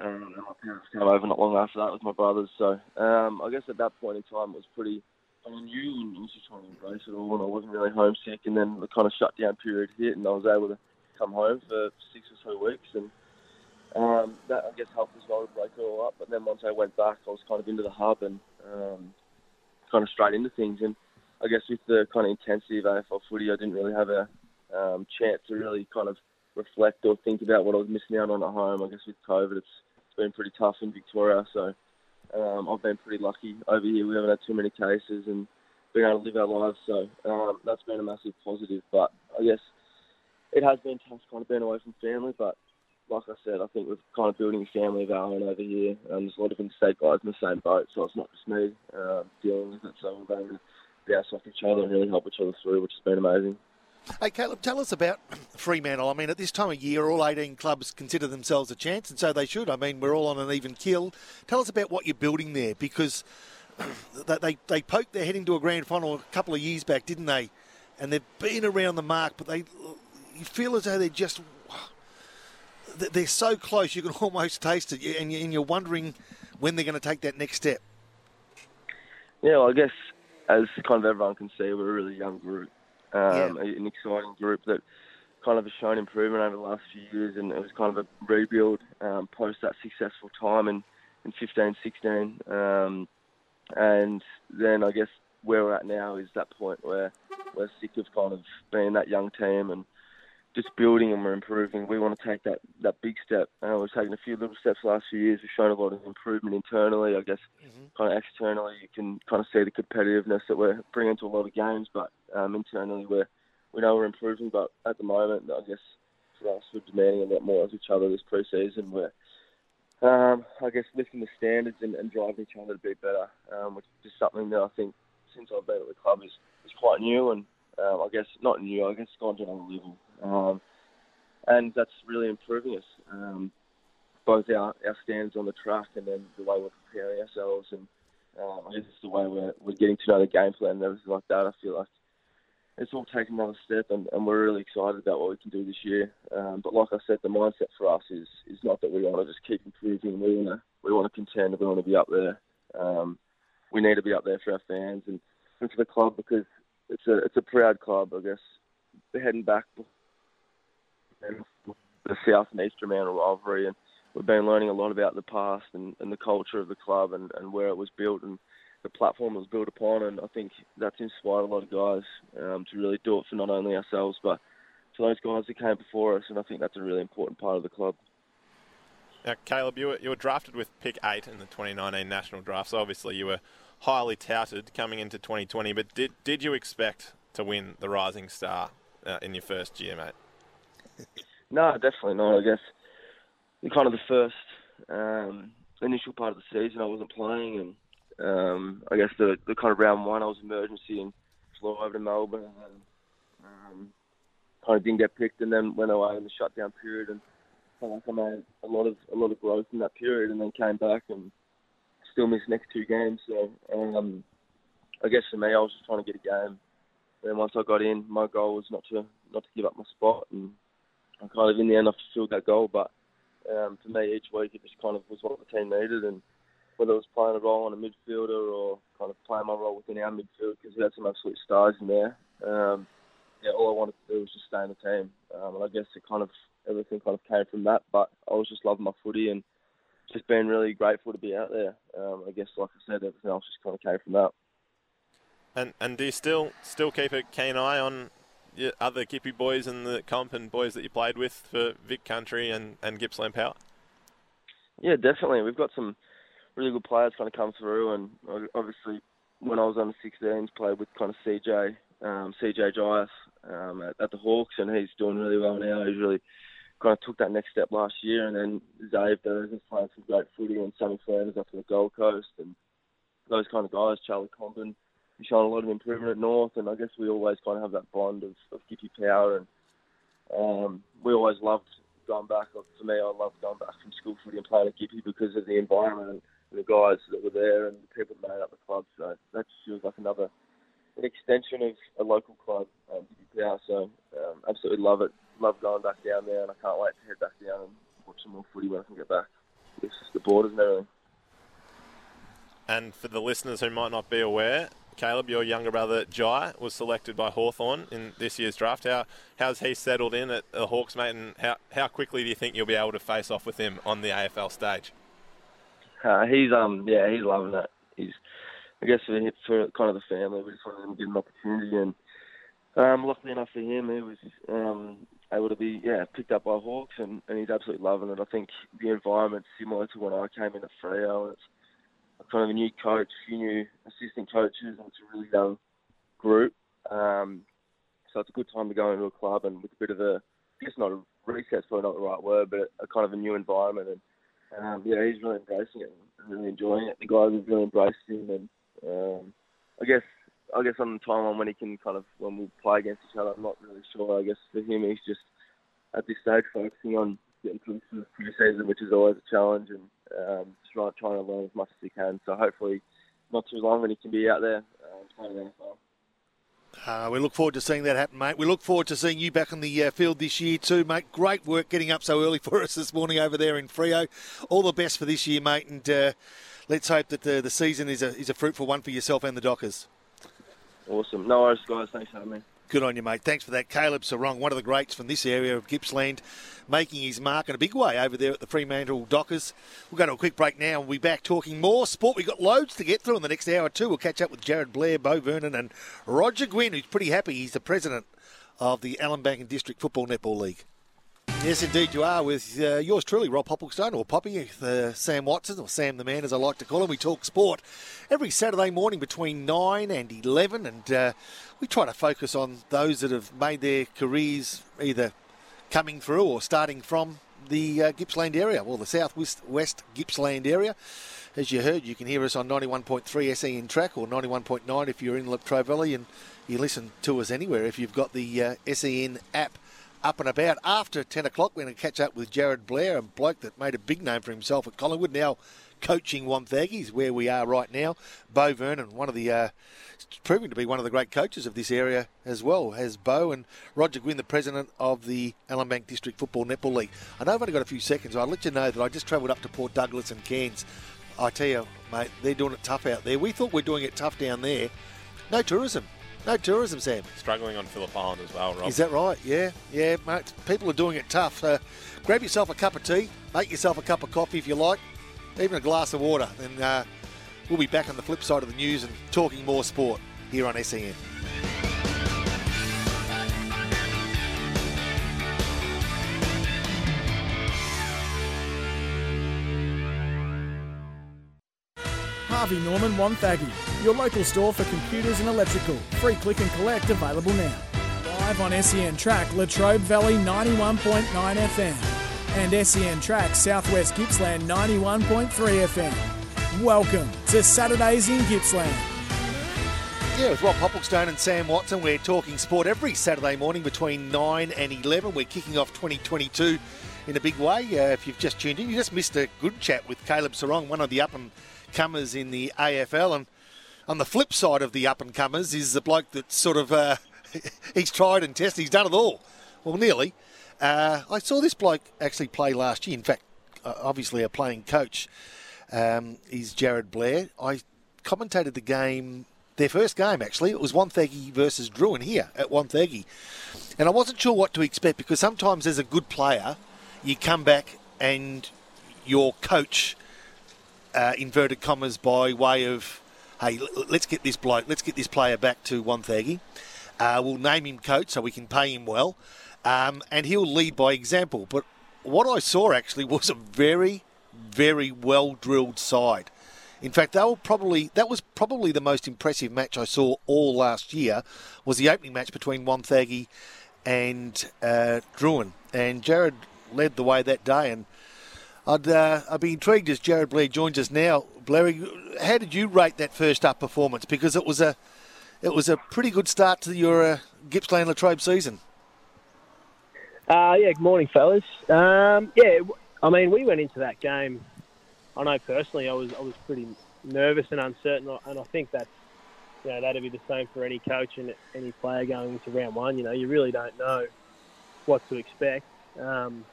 um, and my parents came over not long after that with my brothers. So um, I guess at that point in time it was pretty. I knew and was just trying to embrace it all, and I wasn't really homesick. And then the kind of shutdown period hit, and I was able to come home for six or so weeks, and um, that I guess helped as well to break it all up. But then once I went back, I was kind of into the hub and um, kind of straight into things. And I guess with the kind of intensity of AFL footy, I didn't really have a um, chance to really kind of reflect or think about what I was missing out on at home. I guess with COVID, it's, been pretty tough in Victoria. So um, I've been pretty lucky over here. We haven't had too many cases and been able to live our lives. So um, that's been a massive positive. But I guess it has been tough kind of being away from family. But like I said, I think we're kind of building a family of our own over here. And there's a lot of interstate guys in the same boat. So it's not just me uh, dealing with it. So we're able to bounce off each other and really help each other through, which has been amazing. Hey, Caleb, tell us about [CLEARS THROAT] Fremantle. I mean, at this time of year, all 18 clubs consider themselves a chance, and so they should. I mean, we're all on an even keel. Tell us about what you're building there, because [CLEARS THROAT] they, they, they poked their head into a grand final a couple of years back, didn't they? And they've been around the mark, but they you feel as though they're just [SIGHS] they're so close you can [LAUGHS] almost taste it, and you're wondering when they're going to take that next step. Yeah, well, I guess as kind of everyone can see, we're a really young group, um, Yeah. an exciting group that kind of has shown improvement over the last few years, and it was kind of a rebuild um, post that successful time in, in 15, 16. Um, and then I guess where we're at now is that point where we're sick of kind of being that young team and just building and we're improving. We want to take that, that big step. Uh, we've taken a few little steps the last few years. We've shown a lot of improvement internally. I guess kind of externally, you can kind of see the competitiveness that we're bringing to a lot of games. But um, internally, we're we know we're improving. But at the moment, I guess for us, we're demanding a lot more of each other this pre-season. We're um, I guess lifting the standards and, and driving each other to be better, um, which is something that I think since I've been at the club is, is quite new and um, I guess not new. I guess it's gone to another level. Um, and that's really improving us. Um, both our, our stands on the track and then the way we're preparing ourselves and um, I guess the way we're, we're getting to know the game plan and everything like that. I feel like it's all taken another step, and, and we're really excited about what we can do this year. Um, but like I said, the mindset for us is is not that we want to just keep improving. We want to we want to contend. We want to be up there. Um, we need to be up there for our fans and, and for the club because it's a it's a proud club. I guess heading back the South and East Fremantle rivalry, and we've been learning a lot about the past and, and the culture of the club and, and where it was built and the platform it was built upon. And I think that's inspired a lot of guys um, to really do it for not only ourselves but for those guys that came before us. And I think that's a really important part of the club. Now, Caleb, you were, you were drafted with pick eight in the 2019 national draft, so obviously you were highly touted coming into 2020. But did did you expect to win the Rising Star uh, in your first year, mate? No, definitely not. I guess in kind of the first um, initial part of the season, I wasn't playing, and um, I guess the, the kind of round one, I was emergency and flew over to Melbourne, and um, kind of didn't get picked, and then went away in the shutdown period, and felt like I made a lot of a lot of growth in that period, and then came back and still missed next two games. So um, I guess for me, I was just trying to get a game. And once I got in, my goal was not to not to give up my spot, and I kind of in the end I fulfilled that goal. But um, for me, each week it just kind of was what the team needed, and whether it was playing a role on a midfielder or kind of playing my role within our midfield because we had some absolute stars in there. Um, yeah, all I wanted to do was just stay in the team, um, and I guess it kind of everything kind of came from that. But I was just loving my footy and just being really grateful to be out there. Um, I guess, like I said, everything else just kind of came from that. And and do you still still keep a keen eye on your other Gippy boys in the comp and boys that you played with for Vic Country and, and Gippsland Power? Yeah, definitely. We've got some really good players kind of come through, and obviously when I was under 16s, played with kind of CJ, um, CJ Jiath um, at, at, the Hawks, and he's doing really well now. He's really kind of took that next step last year, and then Zave is playing some great footy, and Sammy Flanders up in the Gold Coast, and those kind of guys, Charlie Comben, shown a lot of improvement at North, and I guess we always kind of have that bond of, of Gippy Power, and um, we always loved going back. For me, I loved going back from school footy and playing at Gippy because of the environment and the guys that were there and the people that made up the club. So that just feels like another an extension of a local club, um, Gippy Power. So um, absolutely love it. Love going back down there, and I can't wait to head back down and watch some more footy when I can get back. It's just the borders and everything. And for the listeners who might not be aware, Caleb, your younger brother Jai was selected by Hawthorn in this year's draft. How how's he settled in at the Hawks, mate? And how how quickly do you think you'll be able to face off with him on the AFL stage? Uh, he's um yeah he's loving it. He's I guess for, for kind of the family, we just wanted him to get an opportunity, and um, luckily enough for him, he was um, able to be yeah picked up by Hawks, and, and he's absolutely loving it. I think the environment's similar to when I came in at Freo. It's kind of a new coach, a few new assistant coaches, and it's a really young group. Um, so it's a good time to go into a club and with a bit of a, I guess not a reset's probably not the right word, but a, kind of a new environment. And um, yeah, he's really embracing it really enjoying it. The guys have really embraced him, and um, I guess I guess on the timeline when he can kind of when we play against each other, I'm not really sure. I guess for him, he's just at this stage focusing on getting through the pre-season, which is always a challenge, and um, just trying, to learn as much as he can. So hopefully, not too long, and he can be out there playing the AFL. Uh, we look forward to seeing that happen, mate. We look forward to seeing you back on the uh, field this year too, mate. Great work getting up so early [LAUGHS] for us this morning over there in Freo. All the best for this year, mate, and uh, let's hope that the, the season is a is a fruitful one for yourself and the Dockers. Awesome. No worries, guys. Thanks for having me. Good on you, mate. Thanks for that. Caleb Serong, one of the greats from this area of Gippsland, making his mark in a big way over there at the Fremantle Dockers. We'll go to a quick break now and we'll be back talking more sport. We've got loads to get through in the next hour or two. We'll catch up with Jarryd Blair, Beau Vernon, and Roger Gwynne, who's pretty happy. He's the president of the Ellinbank and District Football Netball League. Yes, indeed, you are with uh, yours truly, Rob Popplestone, or Poppy, uh, Sam Watson, or Sam the Man, as I like to call him. We talk sport every Saturday morning between 9 and 11, and uh, we try to focus on those that have made their careers either coming through or starting from the uh, Gippsland area, well, the southwest west Gippsland area. As you heard, you can hear us on 91.3 SEN track or 91.9 if you're in Latrobe Valley, and you listen to us anywhere if you've got the uh, SEN app up and about. After 10 o'clock, we're going to catch up with Jarryd Blair, a bloke that made a big name for himself at Collingwood, now coaching Wonthaggi, where we are right now. Beau Vernon, one of the, uh, proving to be one of the great coaches of this area as well, has Beau and Roger Gwynne, the president of the Bank District Football Netball League. I know I've only got a few seconds, I'll let you know that I just travelled up to Port Douglas and Cairns. I tell you, mate, they're doing it tough out there. We thought we we're doing it tough down there. No tourism. No tourism, Sam. Struggling on Phillip Island as well, Rob. Is that right? Yeah, yeah, mate. People are doing it tough. Uh, grab yourself a cup of tea, make yourself a cup of coffee if you like, even a glass of water. Then uh, we'll be back on the flip side of the news and talking more sport here on SEN. Harvey Norman Wonthaggi, your local store for computers and electrical. Free click and collect available now. Live on SEN Track, Latrobe Valley 91.9 FM and SEN Track Southwest Gippsland 91.3 FM. Welcome to Saturdays in Gippsland. Yeah, with Rob Popplestone and Sam Watson, we're talking sport every Saturday morning between 9 and 11. We're kicking off 2022 in a big way. Uh, if you've just tuned in, you just missed a good chat with Caleb Serong, one of the up and comers in the AFL. And on the flip side of the up and comers is the bloke that sort of uh, [LAUGHS] he's tried and tested. He's done it all. Well, nearly. Uh, I saw this bloke actually play last year. In fact, uh, obviously a playing coach. Um, is Jarryd Blair. I commentated the game, their first game actually. It was Wonthaggi versus Drouin here at Wonthaggi. And I wasn't sure what to expect because sometimes as a good player, you come back and your coach uh, inverted commas by way of, hey, let's get this bloke, let's get this player back to Wonthaggi. Uh, we'll name him coach so we can pay him well, um, and he'll lead by example. But what I saw actually [LAUGHS] was a very, very well drilled side. In fact, they were probably that was probably the most impressive match I saw all last year. Was the opening match between Wonthaggi and uh, Drouin, and Jarryd led the way that day and I'd, uh, I'd be intrigued as Jarryd Blair joins us now. Blair, how did you rate that first up performance? Because it was a it was a pretty good start to your uh, Gippsland Latrobe season. Uh, yeah, good morning, fellas. Um, yeah, I mean, we went into that game. I know personally, I was I was pretty nervous and uncertain, and I think that you know that'd be the same for any coach and any player going into round one. You know, you really don't know what to expect. Um,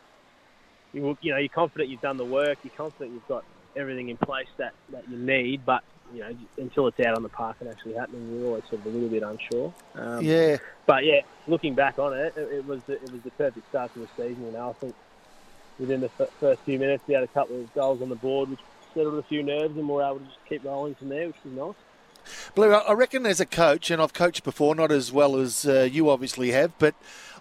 you you know you're confident you've done the work, you're confident you've got everything in place that, that you need, but you know until it's out on the park and actually happening, you're always sort of a little bit unsure. Um, yeah. But yeah, looking back on it, it, it was the, it was the perfect start to the season. You know, I think within the f- first few minutes, we had a couple of goals on the board, which settled a few nerves, and we were able to just keep rolling from there, which was nice. Blue, I reckon as a coach, and I've coached before, not as well as uh, you obviously have, but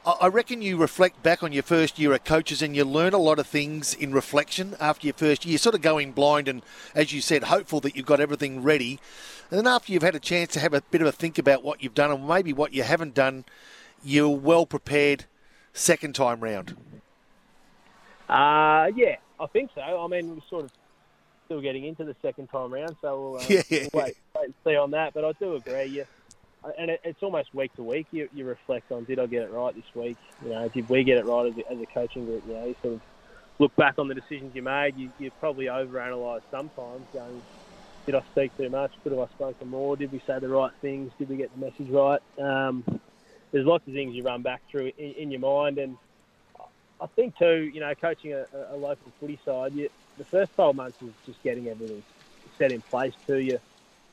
I reckon you reflect back on your first year at coaches and you learn a lot of things in reflection after your first year. You're sort of going blind and, as you said, hopeful that you've got everything ready. And then after you've had a chance to have a bit of a think about what you've done and maybe what you haven't done, you're well prepared second time round. Uh, yeah, I think so. I mean, we're sort of still getting into the second time round, so we'll, uh, [LAUGHS] yeah. we'll wait, wait and see on that. But I do agree. Yeah, and it, it's almost week to week. You, you reflect on, did I get it right this week? You know, did we get it right as a, as a coaching group? You know, you sort of look back on the decisions you made. You, you probably overanalyze sometimes, going, did I speak too much? Could have I spoken more? Did we say the right things? Did we get the message right? Um, there's lots of things you run back through in, in your mind, and I think too, you know, coaching a, a local footy side, you, the first 12 months is just getting everything set in place to you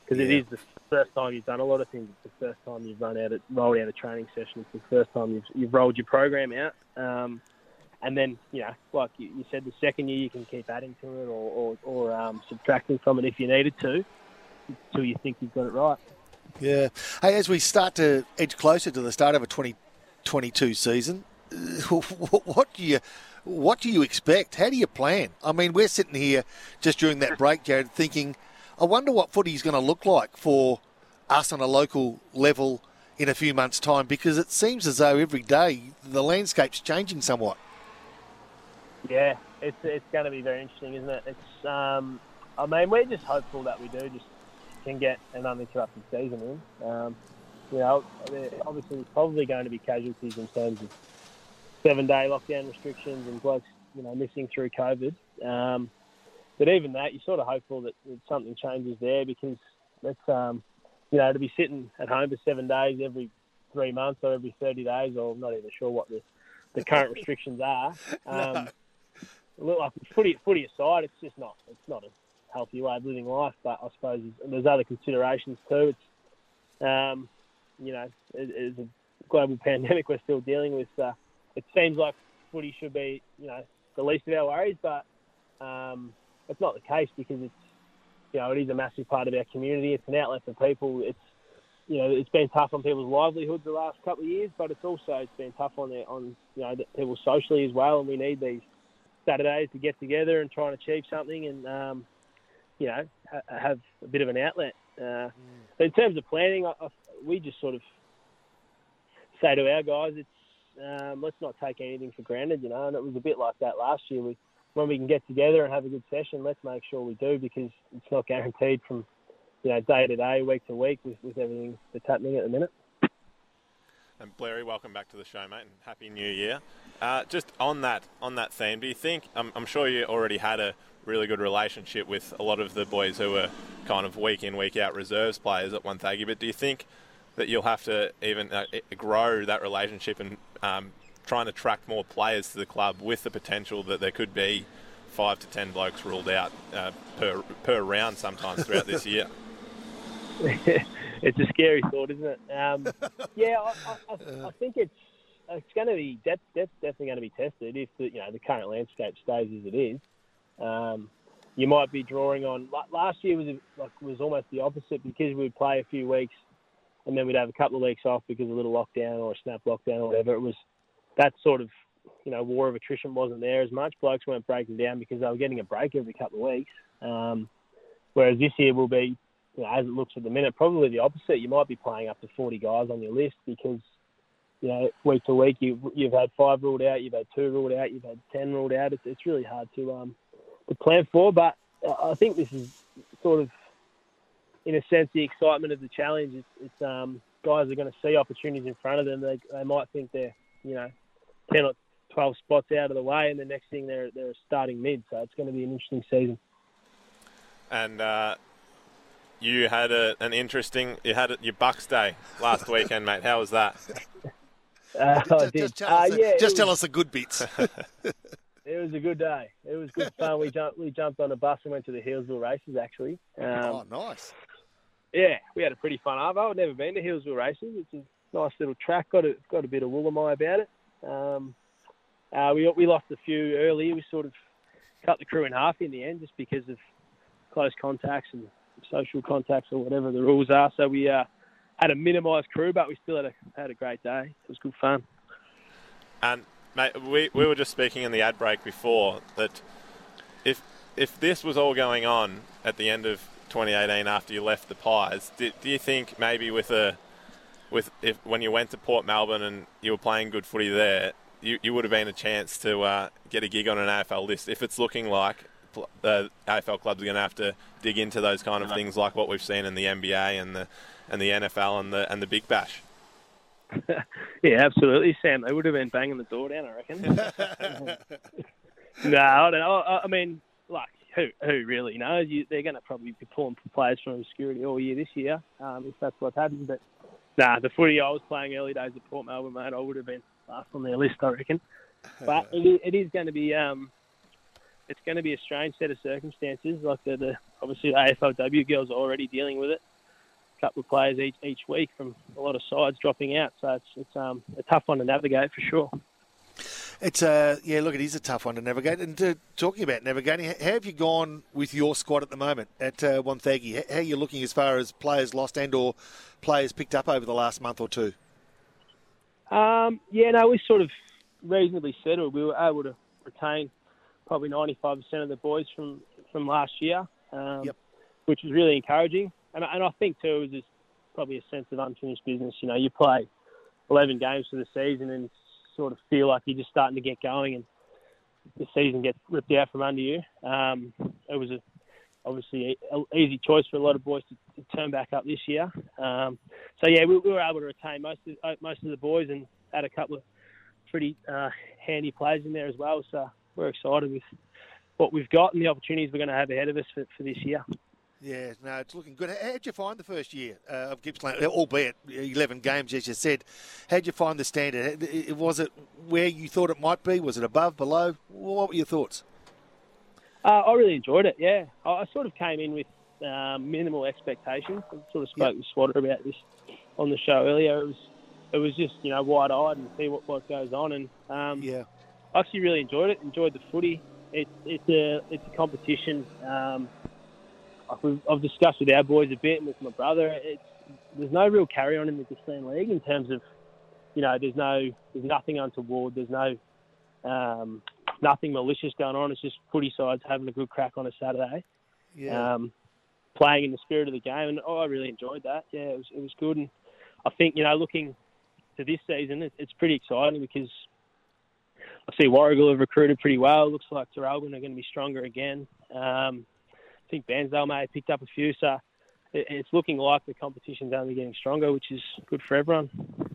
because yeah. it is the first time you've done a lot of things. It's the first time you've run out, of, rolled out a training session. It's the first time you've, you've rolled your program out. Um, and then, you know, like you, you, said, the second year you can keep adding to it or, or, or um, subtracting from it if you needed to, until you think you've got it right. Yeah. Hey, as we start to edge closer to the start of a 2022 season, [LAUGHS] what do you what do you expect? How do you plan? I mean, we're sitting here just during that break, Jarryd, thinking – I wonder what footy is going to look like for us on a local level in a few months' time because it seems as though every day the landscape's changing somewhat. Yeah, it's it's going to be very interesting, isn't it? It's um, I mean, we're just hopeful that we do just can get an uninterrupted season in. Um, you know, obviously there's probably going to be casualties in terms of seven day lockdown restrictions and blokes, you know, missing through COVID. Um, but even that, you're sort of hopeful that, that something changes there because that's, um, you know, to be sitting at home for seven days every three months or every 30 days, or I'm not even sure what the, the current restrictions are. [LAUGHS] Um, no. Like footy, footy aside, it's just not, it's not a healthy way of living life. But I suppose there's other considerations too. It's, um, you know, it, it's a global [LAUGHS] pandemic we're still dealing with. Uh, it seems like footy should be, you know, the least of our worries, but um, it's not the case because it's, you know, it is a massive part of our community. It's an outlet for people. It's, you know, it's been tough on people's livelihoods the last couple of years, but it's also it's been tough on their, on you know people socially as well. And we need these Saturdays to get together and try and achieve something, and um, you know, ha- have a bit of an outlet. Uh, mm. In terms of planning, I, I, we just sort of say to our guys, it's um, let's not take anything for granted, you know. And it was a bit like that last year. We, when we can get together and have a good session, let's make sure we do because it's not guaranteed from you know day to day, week to week with, with everything that's happening at the minute. And Blairy, welcome back to the show, mate, and happy New Year. Uh, just on that on that theme, do you think? I'm, I'm sure you already had a really good relationship with a lot of the boys who were kind of week in week out reserves players at Wonthaggi, but do you think that you'll have to even uh, grow that relationship and um, trying to attract more players to the club with the potential that there could be five to ten blokes ruled out uh, per per round sometimes throughout this year. [LAUGHS] it's a scary thought, isn't it? Um, yeah, I, I, I, think it's it's going to be that's, that's definitely going to be tested if the, you know the current landscape stays as it is. Um, you might be drawing on. Last year was like was almost the opposite because we'd play a few weeks and then we'd have a couple of weeks off because of a little lockdown or a snap lockdown or whatever. It was that sort of you know war of attrition wasn't there as much. Blokes weren't breaking down because they were getting a break every couple of weeks. Um, whereas this year will be, you know, as it looks at the minute, probably the opposite. You might be playing up to 40 guys on your list because you know week to week you you've had five ruled out, you've had two ruled out, you've had 10 ruled out. It's it's really hard to um to plan for, but I think this is sort of in a sense, the excitement of the challenge. It's, it's um, guys are going to see opportunities in front of them. They, they might think they're, you know, ten or twelve spots out of the way, and the next thing they're they're starting mid. So it's going to be an interesting season. And uh, you had a, an interesting. You had a, your Bucks Day last [LAUGHS] weekend, mate. How was that? Uh, just, just, tell, uh, us, yeah, just tell us the good bits. [LAUGHS] it was a good day. It was good fun. we jumped we jumped on a bus and went to the Healesville races. Actually, um, oh nice. Yeah, we had a pretty fun half. I've never been to Healesville races. It's a nice little track. Got a got a bit of Woolamai about it. Um, uh, we we lost a few early. We sort of cut the crew in half in the end, just because of close contacts and social contacts or whatever the rules are. So we uh, had a minimised crew, but we still had a had a great day. It was good fun. And mate, we we were just speaking in the ad break before that if if this was all going on at the end of 2018 after you left the Pies. Do, do you think maybe with a with if when you went to Port Melbourne and you were playing good footy there, you, you would have been a chance to uh, get a gig on an AFL list if it's looking like the AFL clubs are going to have to dig into those kind of things like what we've seen in the NBA and the and the NFL and the and the Big Bash. [LAUGHS] yeah, absolutely, Sam. They would have been banging the door down, I reckon. [LAUGHS] [LAUGHS] no, I don't know. I, I mean, like who who really knows? You, they're going to probably be pulling players from obscurity all year this year, um, if that's what's happened. But nah, the footy I was playing early days at Port Melbourne, mate, I would have been last on their list, I reckon. [LAUGHS] But it, it is going to be um, it's going to be a strange set of circumstances. Like the, the obviously the AFLW girls are already dealing with it. A couple of players each each week from a lot of sides dropping out, so it's it's um, a tough one to navigate for sure. It's a yeah. Look, it is a tough one to navigate. And uh, talking about navigating, how have you gone with your squad at the moment at uh, Wonthaggi? How are you looking as far as players lost and/or players picked up over the last month or two? Um, yeah, no, we sort of reasonably settled. We were able to retain probably 95% of the boys from from last year, um, yep. which was really encouraging. And, and I think too, it was just probably a sense of unfinished business. You know, you play 11 games for the season and sort of feel like you're just starting to get going and the season gets ripped out from under you. Um, it was a, obviously an easy choice for a lot of boys to, to turn back up this year. Um, so yeah, we, we, were able to retain most of uh, most of the boys and had a couple of pretty uh, handy players in there as well. So we're excited with what we've got and the opportunities we're going to have ahead of us for, for this year. Yeah, no, it's looking good. How'd you find the first year uh, of Gippsland, albeit 11 games, as you said? How'd you find the standard? Was it where you thought it might be? Was it above, below? What were your thoughts? Uh, I really enjoyed it, yeah. I sort of came in with um, minimal expectations. I sort of spoke yep. with Swatter about this on the show earlier. It was it was just, you know, wide-eyed and see what, what goes on. And um, yeah. I actually really enjoyed it, enjoyed the footy. It, it's, a, it's a competition. Um, I've discussed with our boys a bit and with my brother. It's, there's no real carry on in the Gippsland League in terms of, you know, there's no, there's nothing untoward. There's no, um, nothing malicious going on. It's just footy sides having a good crack on a Saturday, yeah. um, playing in the spirit of the game, and oh, I really enjoyed that. Yeah, it was it was good, and I think you know looking to this season, it, it's pretty exciting because I see Warragul have recruited pretty well. Looks like Traralgon are going to be stronger again. Um, think Bairnsdale may have picked up a few, so it, it's looking like the competition's only getting stronger, which is good for everyone.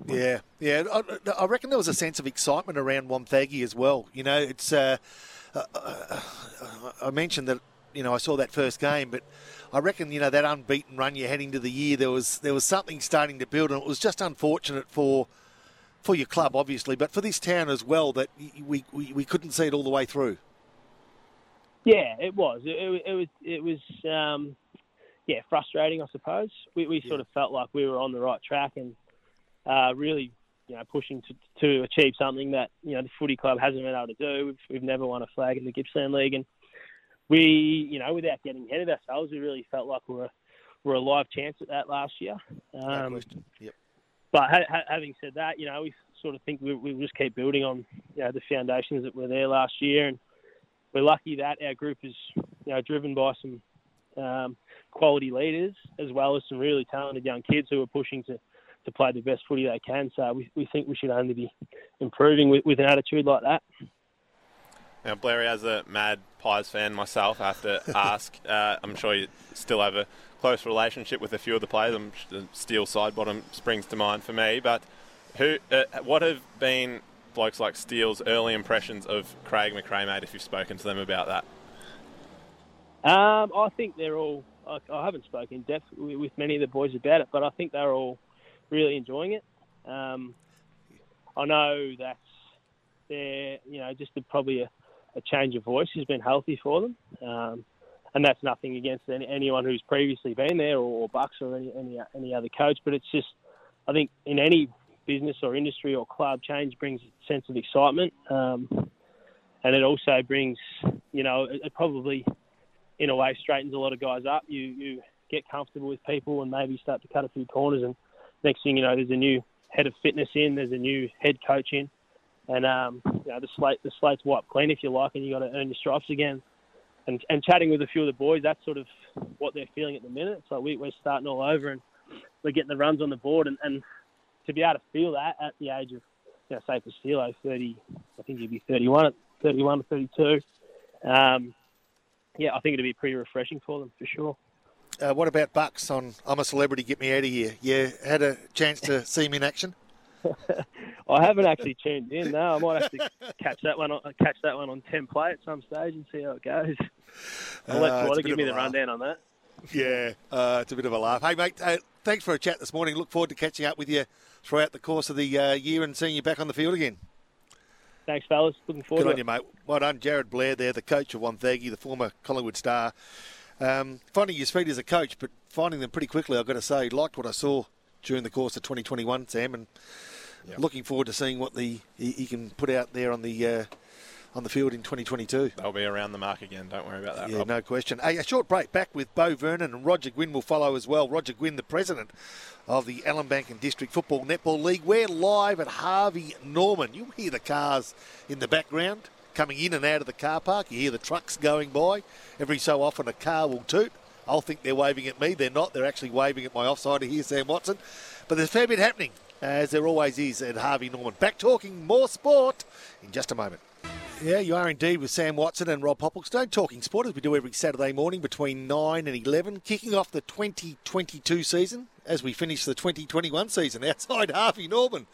Yeah, yeah. I, I reckon there was a sense of excitement around Wonthaggi as well. You know, it's. Uh, uh, uh, I mentioned that you know I saw that first game, but I reckon you know that unbeaten run you had into the year there was there was something starting to build, and it was just unfortunate for for your club, obviously, but for this town as well that we we, we couldn't see it all the way through. Yeah, it was. It, it, was. It was. Um, yeah, frustrating, I suppose. We, we yeah. sort of felt like we were on the right track and uh, really, you know, pushing to, to achieve something that you know the footy club hasn't been able to do. We've, we've never won a flag in the Gippsland League, and we, you know, without getting ahead of ourselves, we really felt like we were were a live chance at that last year. Um, no question. Yep. But ha- ha- having said that, you know, we sort of think we, we just keep building on you know, the foundations that were there last year, and we're lucky that our group is you know driven by some um, quality leaders as well as some really talented young kids who are pushing to, to play the best footy they can. So we, we think we should only be improving with, with an attitude like that. Now, Blair, as a mad Pies fan myself, I have to [LAUGHS] ask. Uh, I'm sure you still have a close relationship with a few of the players. I'm, Steele Sidebottom springs to mind for me. But who, uh, what have been blokes like Steele's early impressions of Craig McRae, mate, if you've spoken to them about that? Um, I think they're all. I, I haven't spoken in depth with, many of the boys about it, but I think they're all really enjoying it. Um, I know that they're, you know, just a, probably a, a, change of voice has been healthy for them, um, and that's nothing against any, anyone who's previously been there or, or Bucks or any, any any other coach, but it's just, I think in any business or industry or club, change brings a sense of excitement. Um, and it also brings, you know, it, it, probably, in a way, straightens a lot of guys up. You you get comfortable with people and maybe start to cut a few corners. And next thing you know, there's a new head of fitness in, there's a new head coach in, and um, you know the slate the slate's wiped clean if you like, and you got to earn your stripes again. And and chatting with a few of the boys, that's sort of what they're feeling at the minute. So we, we're starting all over and we're getting the runs on the board, and, and to be able to feel that at the age of, you know, say for Stilo, 30, I think he'd be 31, 31 or 32. Um, yeah, I think it'd be pretty refreshing for them for sure. Uh, what about Bucks on I'm a Celebrity, Get Me Out of Here? Yeah, had a chance to [LAUGHS] see him in action? I haven't actually tuned in. No, I might have to [LAUGHS] catch that one. On, catch that one on ten play at some stage and see how it goes. I'll let uh, give me the laugh. rundown on that. Yeah, uh, it's a bit of a laugh. Hey, mate, uh, thanks for a chat this morning. Look forward to catching up with you throughout the course of the uh, year and seeing you back on the field again. Thanks, fellas. Looking forward Good on it. you, mate. Well done. Jarryd Blair there, the coach of Wonthaggi, the former Collingwood star. Um, finding your feet as a coach, but finding them pretty quickly, I've got to say. Liked what I saw during the course of 2021, Sam, and yep. looking forward to seeing what the he, he can put out there on the uh, on the field in 2022. They'll be around the mark again. Don't worry about that. Yeah, Rob. no question. Hey, a short break back with Beau Vernon and Roger Gwynne will follow as well. Roger Gwynne, the president of the Ellinbank and District Football Netball League. We're live at Harvey Norman. You hear the cars in the background coming in and out of the car park. You hear the trucks going by. Every so often a car will toot. I'll think they're waving at me. They're not. They're actually waving at my offsider here, Sam Watson. But there's a fair bit happening, as there always is at Harvey Norman. Back talking more sport in just a moment. Yeah, you are indeed with Sam Watson and Rob Popplestone talking sport as we do every Saturday morning between 9 and 11, kicking off the 2022 season as we finish the 2021 season outside [LAUGHS] Harvey Norman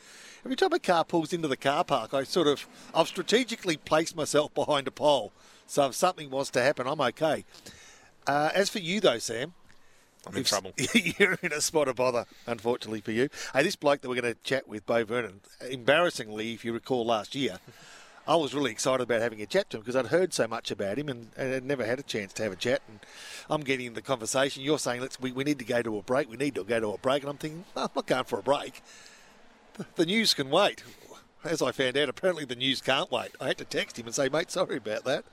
every time a car pulls into the car park, I sort of I've strategically placed myself behind a pole, so if something was to happen, I'm okay. Uh, as for you though, Sam, I'm in trouble. [LAUGHS] You're in a spot of bother, unfortunately for you. Hey, this bloke that we're going to chat with, Beau Vernon, embarrassingly, if you recall last year, I was really excited about having a chat to him because I'd heard so much about him and, and had never had a chance to have a chat. And I'm getting in the conversation. You're saying let's we, we need to go to a break. We need to go to a break. And I'm thinking, oh, I'm not going for a break. The news can wait. As I found out, apparently the news can't wait. I had to text him and say, mate, sorry about that.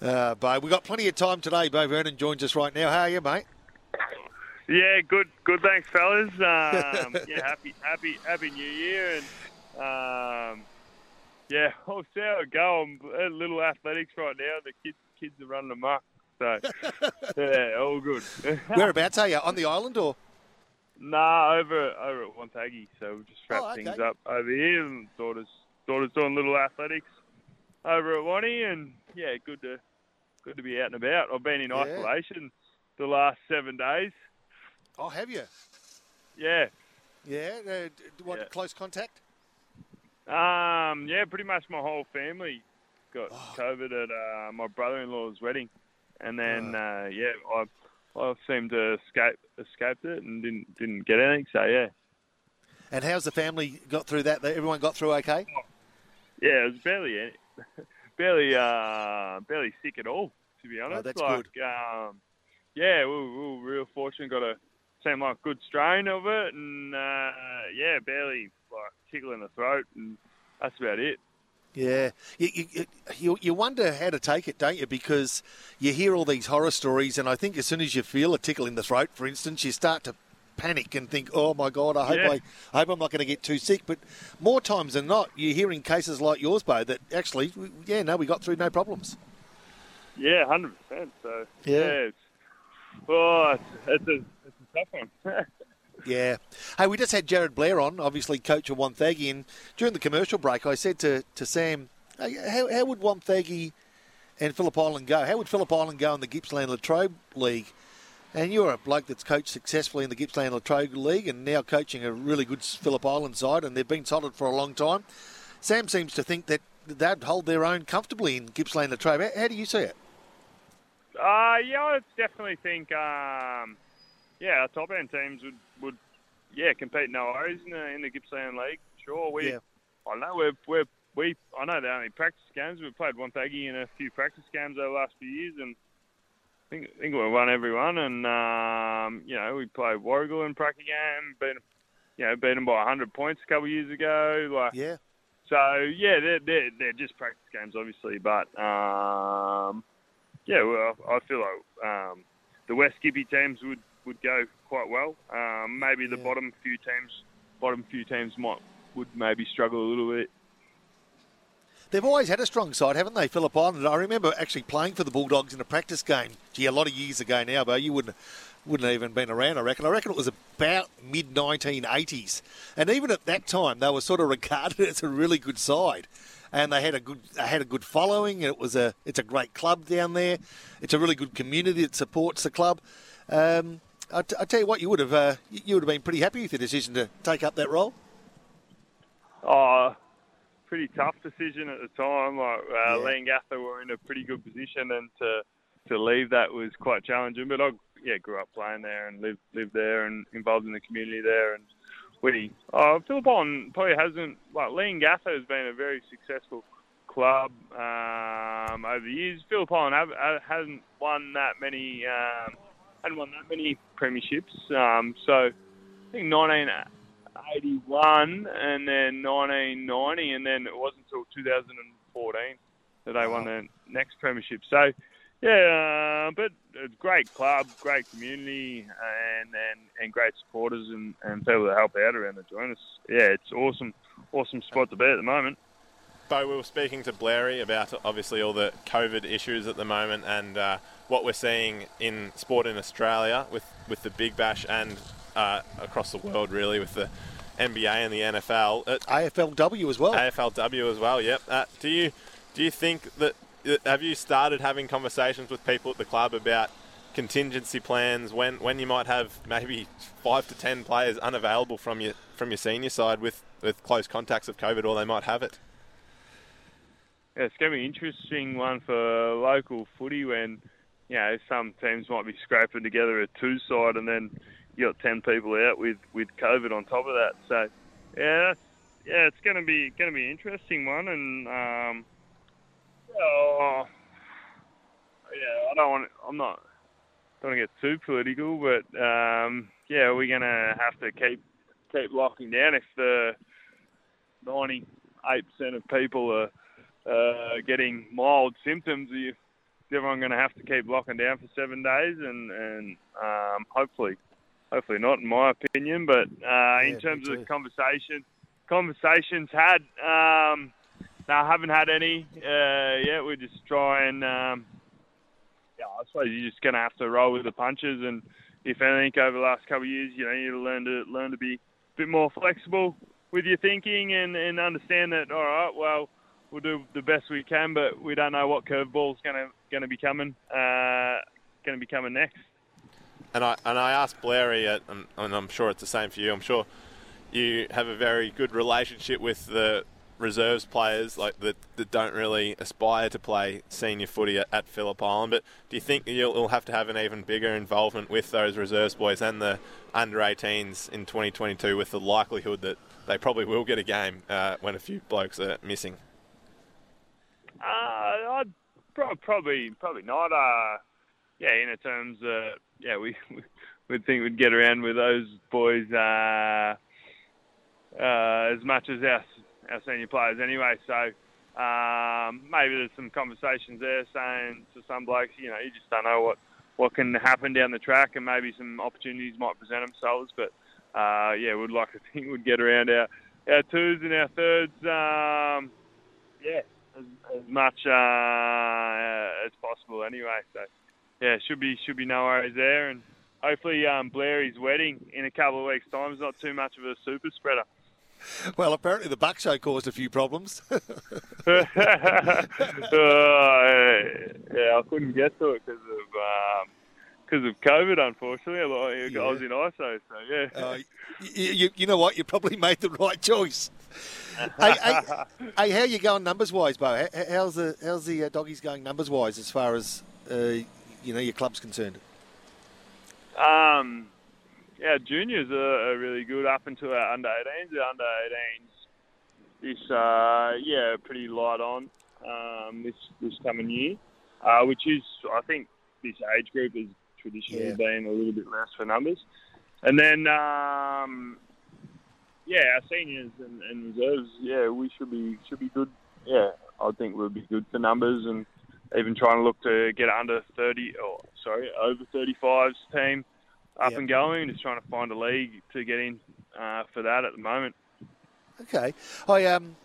Uh, Beau, we've got plenty of time today. Beau Vernon joins us right now. How are you, mate? Yeah, good, good. Thanks, fellas. [LAUGHS] Um, yeah, happy, happy, happy New Year, and um, yeah, [LAUGHS] I'll see how it go. I'm a little athletics right now. The kids, kids are running amok. So [LAUGHS] yeah, all good. [LAUGHS] Whereabouts are you? On the island or? Nah, over over at Wonthaggi. So we just wrap Oh, okay. things up over here. And daughter's daughter's doing little athletics over at Wonny, and yeah, good to good to be out and about. I've been in Yeah. isolation the last seven days. Oh, have you? Yeah. Yeah. Uh, d- what Yeah. close contact? Um, yeah, pretty much my whole family got Oh. COVID at uh, my brother-in-law's wedding, and then Oh. uh, yeah, I I seemed to escape escaped it and didn't didn't get anything. So yeah, And how's the family got through that? Everyone got through okay? yeah, it was barely any, [LAUGHS] barely uh barely sick at all to be honest. Oh, that's like, Um, yeah, we were, we were real fortunate. Got a seemed like good strain of it, and uh, yeah, barely like tickle in the throat, and that's about it. Yeah, you, you, you, you wonder how to take it, don't you? Because you hear all these horror stories, and I think as soon as you feel a tickle in the throat, for instance, you start to panic and think, "Oh my God, I hope Yeah. I, I hope I'm not going to get too sick." But more times than not, you're hearing cases like yours, Beau, that actually, yeah, no, we got through no problems. Yeah, hundred percent. So Yeah. yeah, it's, oh, it's, it's a it's a tough one. [LAUGHS] Yeah. Hey, we just had Jarryd Blair on, obviously coach of Wonthaggi, and during the commercial break, I said to, to Sam, "Hey, how, how would Wonthaggi and Phillip Island go? How would Phillip Island go in the Gippsland Latrobe League? And you're a bloke that's coached successfully in the Gippsland Latrobe League and now coaching a really good Phillip Island side, and they've been solid for a long time. Sam seems to think that they'd hold their own comfortably in Gippsland Latrobe. How, how do you see it? uh, yeah, I definitely think um, yeah, our top end teams would, would yeah compete no worries in the in the Gippsland League. Sure, we Yeah. I know we're we're we I know they're only practice games. We've played one Wonthaggi in a few practice games over the last few years, and I think I think we won every one. And um, you know we played Warragul in practice game, beat 'em- you know beat them by 100 points a couple of years ago. Like Yeah. so yeah, they're they're, they're just practice games, obviously, but um, yeah, well, I feel like um, the West Gippy teams would, would go quite well. Um, maybe the Yeah. bottom few teams, bottom few teams might would maybe struggle a little bit. They've always had a strong side, haven't they, Phillip Island? I remember actually playing for the Bulldogs in a practice game. Gee, a lot of years ago now, but you wouldn't wouldn't have even been around. I reckon. I reckon it was about mid 1980s, and even at that time, they were sort of [LAUGHS] regarded as a really good side, and they had a good they had a good following. It was a it's a great club down there. It's a really good community that supports the club. Um, I, t- I tell you what, you would have uh, you would have been pretty happy with the decision to take up that role. Oh, pretty tough decision at the time. Like uh, Yeah. Leongatha were in a pretty good position, and to to leave that was quite challenging. But I yeah grew up playing there and lived lived there and involved in the community there. And uh, Phillip Island probably hasn't like Leongatha has been a very successful club um, over the years. Phillip Island have, hasn't won that many um, hadn't won that many premierships. Um, so I think 1981 and then 1990, and then it wasn't until 2014 that they won the next premiership. So, yeah, uh, but a great club, great community, and and, and great supporters and, and people that help out around the join us. Yeah, it's awesome, awesome spot to be at the moment. Beau, we were speaking to Blairy about obviously all the COVID issues at the moment and uh, what we're seeing in sport in Australia with, with the Big Bash and uh, across the world really with the NBA and the NFL. Uh, AFLW as well. AFLW as well. Yep. Uh, do you do you think that have you started having conversations with people at the club about contingency plans when when you might have maybe five to ten players unavailable from your from your senior side with with close contacts of COVID, or they might have it. Yeah, it's going to be an interesting one for local footy when you know some teams might be scraping together a two side and then you got ten people out with, with COVID on top of that. So yeah, yeah, it's going to be going to be an interesting one, and um, oh, yeah, I don't want. I'm not. Don't want to get too political, but um, yeah, we're going to have to keep keep locking down if the 98% of people are uh, getting mild symptoms. Everyone going to have to keep locking down for seven days, and and um, hopefully, hopefully not, in my opinion. But uh, yeah, in terms of the conversation, conversations had, um, no, I haven't had any uh, yet. We're just trying. Um, yeah, I suppose you're just going to have to roll with the punches, and if anything, over the last couple of years, you know, you learn to learn to be a bit more flexible with your thinking and, and understand that. All right, well, we'll do the best we can, but we don't know what curveball's going to be coming uh, to be coming next. And I and I asked Blairy, and, and I'm sure it's the same for you. I'm sure you have a very good relationship with the reserves players like that, that don't really aspire to play senior footy at, at Phillip Island. But do you think you'll, you'll, have to have an even bigger involvement with those reserves boys and the under 18s in 2022 with the likelihood that they probably will get a game uh, when a few blokes are missing? Uh, I'd probably probably not. Uh, yeah, in terms, uh, yeah, we [LAUGHS] would think we'd get around with those boys uh, uh, as much as our our senior players anyway. So um, maybe there's some conversations there saying to some blokes, you know, you just don't know what what can happen down the track, and maybe some opportunities might present themselves. But uh, yeah, we'd like to [LAUGHS] think we'd get around our our twos and our thirds. Um, yeah, as, as much uh, as possible anyway. So yeah, should be should be no worries there, and hopefully um, Blairy's wedding in a couple of weeks' time is not too much of a super spreader. Well, apparently the buck show caused a few problems. [LAUGHS] [LAUGHS] uh, yeah, I couldn't get to it because of because um, of COVID. Unfortunately, I yeah. was in ISO, so yeah. Uh, you, you know what? You probably made the right choice. Hey, hey, hey, how are you going numbers wise, Beau? How's the how's the uh, doggies going numbers wise as far as uh, you know your club's concerned? Um, yeah, juniors are, are really good up until our under 18s. The under 18s this uh, yeah pretty light on um, this this coming year, uh, which is I think this age group has traditionally yeah. been a little bit less for numbers. And then um, yeah, our seniors and, and reserves, yeah, we should be should be good. Yeah, I think we'll be good for numbers and even trying to look to get under 30 or sorry over 35s team up yep. and going. Just trying to find a league to get in uh, for that at the moment. Okay, I um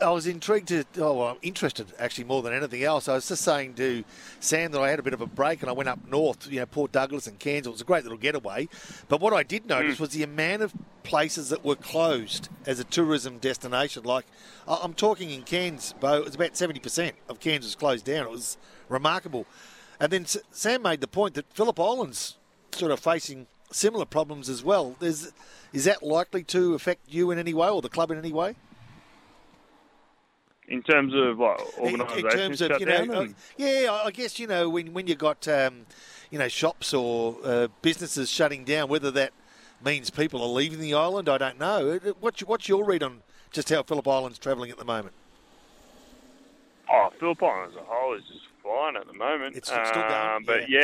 I was intrigued to, oh, well, I'm interested actually more than anything else. I was just saying to Sam that I had a bit of a break and I went up north, you know, Port Douglas and Cairns. It was a great little getaway. But what I did notice mm. was the amount of places that were closed as a tourism destination. Like, I'm talking in Cairns, Beau, it was about 70% of Cairns was closed down. It was remarkable. And then Sam made the point that Phillip Island's sort of facing similar problems as well. There's, is that likely to affect you in any way or the club in any way? In terms of like organisation in terms of you know, uh, yeah, I guess you know when when you got um, you know shops or uh, businesses shutting down, whether that means people are leaving the island, I don't know. Uh, what's what's your read on just how Phillip Island's travelling at the moment? Oh, Phillip Island as a whole is just fine at the moment. It's still going, um, but yeah,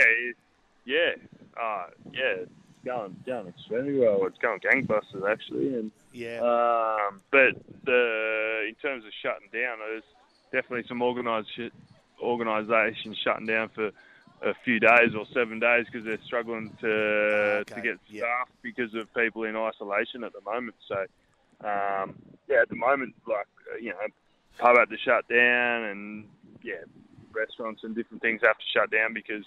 yeah, yeah, uh, yeah it's going going extremely well. It's going gangbusters actually, and yeah. Um, but the in terms of shutting down, there's definitely some organised organisations shutting down for a few days or seven days because they're struggling to okay. to get staff because of people in isolation at the moment. So um, yeah, at the moment, like you know, pub had to shut down, and yeah, restaurants and different things have to shut down because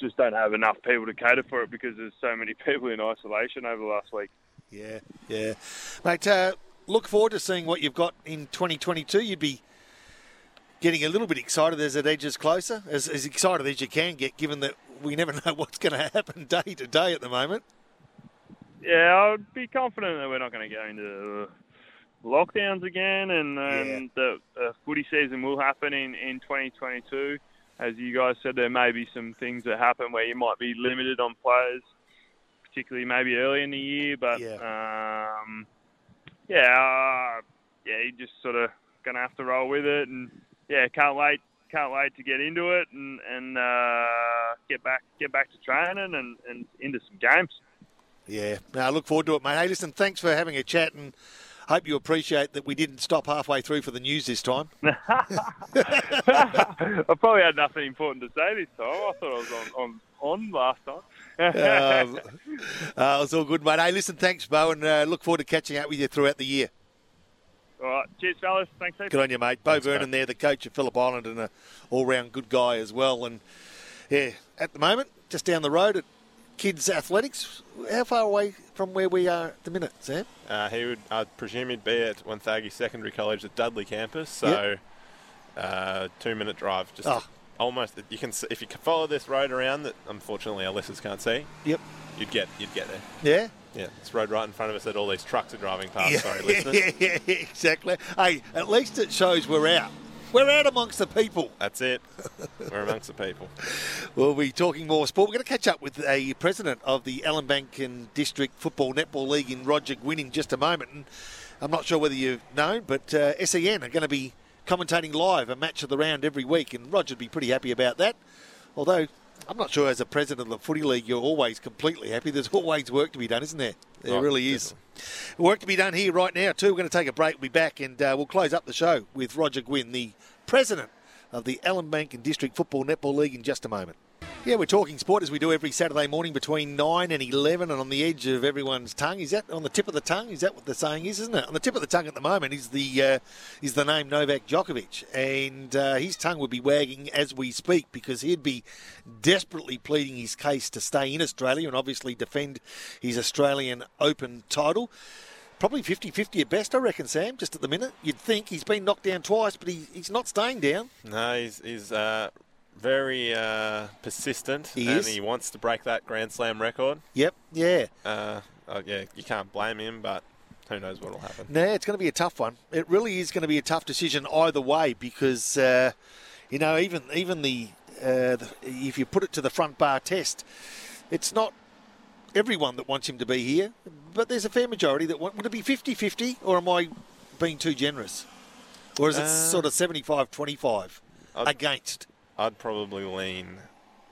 just don't have enough people to cater for it because there's so many [LAUGHS] people in isolation over the last week. Yeah, yeah, mate. Uh, look forward to seeing what you've got in 2022. You'd be getting a little bit excited as it edges closer, as, as excited as you can get, given that we never [LAUGHS] know what's going to happen [LAUGHS] day to day at the moment. Yeah, I'd be confident that we're not going to go into lockdowns again, and, and the, the footy season will happen in, in 2022. As you guys said, there may be some things that happen where you might be limited on players, particularly maybe early in the year. But yeah, um, yeah, uh, yeah, you just sort of gonna have to roll with it, and yeah, can't wait, can't wait to get into it and and uh, get back get back to training and, and into some games. Yeah, no, I look forward to it, mate. Hey, listen, thanks for having a chat and hope you appreciate that we didn't stop halfway through for the news this time. [LAUGHS] I probably had nothing important to say this time. I thought I was on, on, on last time. Um, [LAUGHS] uh, it's all good, mate. Hey, listen, thanks, Beau, and uh, look forward to catching up with you throughout the year. All right, cheers, fellas. Thanks. Good on you, mate. Beau thanks, Vernon, mate. there, the coach of Phillip Island, and an all-round good guy as well. And yeah, at the moment, just down the road at Kids Athletics. How far away from where we are at the minute, Sam? Uh, he would, I presume, he'd be at Wonthaggi Secondary College at Dudley campus. So, yep. uh, two-minute drive. Just oh. Almost. You can if you follow this road around that. Unfortunately, our listeners can't see. Yep. You'd get you'd get there. Yeah. Yeah, this road right in front of us that all these trucks are driving past. Yeah, Sorry, [LAUGHS] listeners. Yeah, yeah, exactly. Hey, at least it shows we're out. We're out amongst the people. That's it. We're amongst the people. [LAUGHS] We'll be talking more sport. We're going to catch up with a president of the Ellinbank and District Football Netball League in Roger Gwynne in just a moment. And I'm not sure whether you've known, but uh, SEN are going to be commentating live a match of the round every week, and Roger'd be pretty happy about that. Although I'm not sure as a president of the footy league you're always completely happy. There's always work to be done, isn't there? There oh, really is. Definitely. Work to be done here right now too. We're going to take a break. We'll be back and uh, we'll close up the show with Roger Gwynne, the president of the Ellinbank and District Football Netball League in just a moment. Yeah, we're talking sport as we do every Saturday morning between 9 and 11 and on the edge of everyone's tongue. Is that on the tip of the tongue? Is that what the saying is, isn't it? On the tip of the tongue at the moment is the uh, is the name Novak Djokovic. And uh, his tongue would be wagging as we speak because he'd be desperately pleading his case to stay in Australia and obviously defend his Australian Open title probably 50 50 at best, I reckon, Sam, just at the minute. You'd think he's been knocked down twice, but he, he's not staying down. No, he's, he's uh, very uh, persistent he and is. he wants to break that Grand Slam record. Yep, yeah. Uh, oh, yeah, you can't blame him, but who knows what will happen. No, it's going to be a tough one. It really is going to be a tough decision either way because, uh, you know, even even the, uh, the if you put it to the front bar test, it's not everyone that wants him to be here, but there's a fair majority that want. Would it be 50 50 or am I being too generous? Or is it uh, sort of 75 25 against? I'd probably lean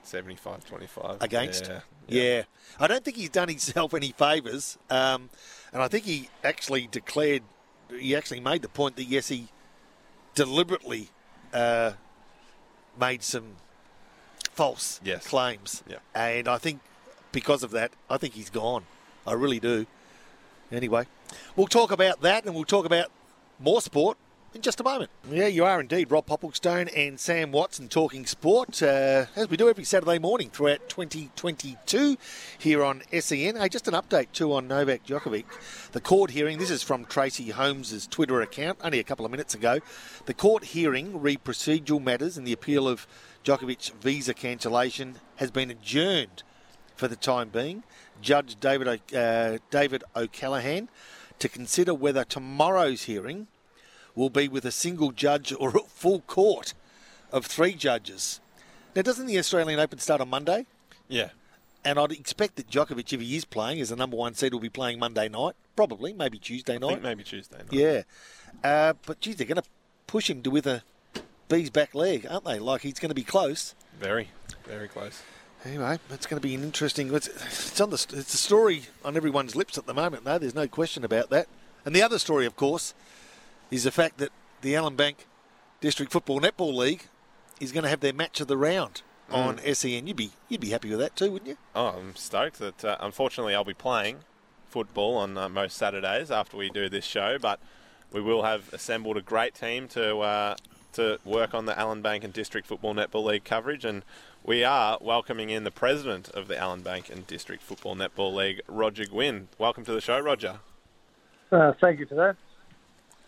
75 25. Against? Yeah. yeah. yeah. I don't think he's done himself any favours. Um, and I think he actually declared, he actually made the point that yes, he deliberately uh, made some false yes. claims. Yeah. And I think because of that, I think he's gone. I really do. Anyway, we'll talk about that and we'll talk about more sport in just a moment. Yeah, you are indeed. Rob Popplestone and Sam Watson talking sport, uh, as we do every Saturday morning throughout 2022 here on SEN. Hey, just an update too on Novak Djokovic. The court hearing, this is from Tracey Holmes' Twitter account only a couple of minutes ago. The court hearing re procedural matters and the appeal of Djokovic's visa cancellation has been adjourned for the time being. Judge David, uh, David O'Callaghan to consider whether tomorrow's hearing will be with a single judge or a full court of three judges. Now, doesn't the Australian Open start on Monday? Yeah. And I'd expect that Djokovic, if he is playing as the number one seed, will be playing Monday night. Probably, maybe Tuesday night. maybe Tuesday night. Yeah. Uh, but, geez, they're going to push him to with a bee's back leg, aren't they? Like he's going to be close. Very, very close. Anyway, it's going to be an interesting. It's, it's on the it's a story on everyone's lips at the moment. No, there's no question about that. And the other story, of course, is the fact that the Ellinbank District Football Netball League is going to have their match of the round mm. on SEN. You'd be you'd be happy with that too, wouldn't you? Oh, I'm stoked that. Uh, unfortunately, I'll be playing football on uh, most Saturdays after we do this show, but we will have assembled a great team to uh, to work on the Ellinbank and District Football Netball League coverage and we are welcoming in the president of the Ellinbank and District Football Netball League, Roger Gwynne. Welcome to the show, Roger. Uh, thank you for that.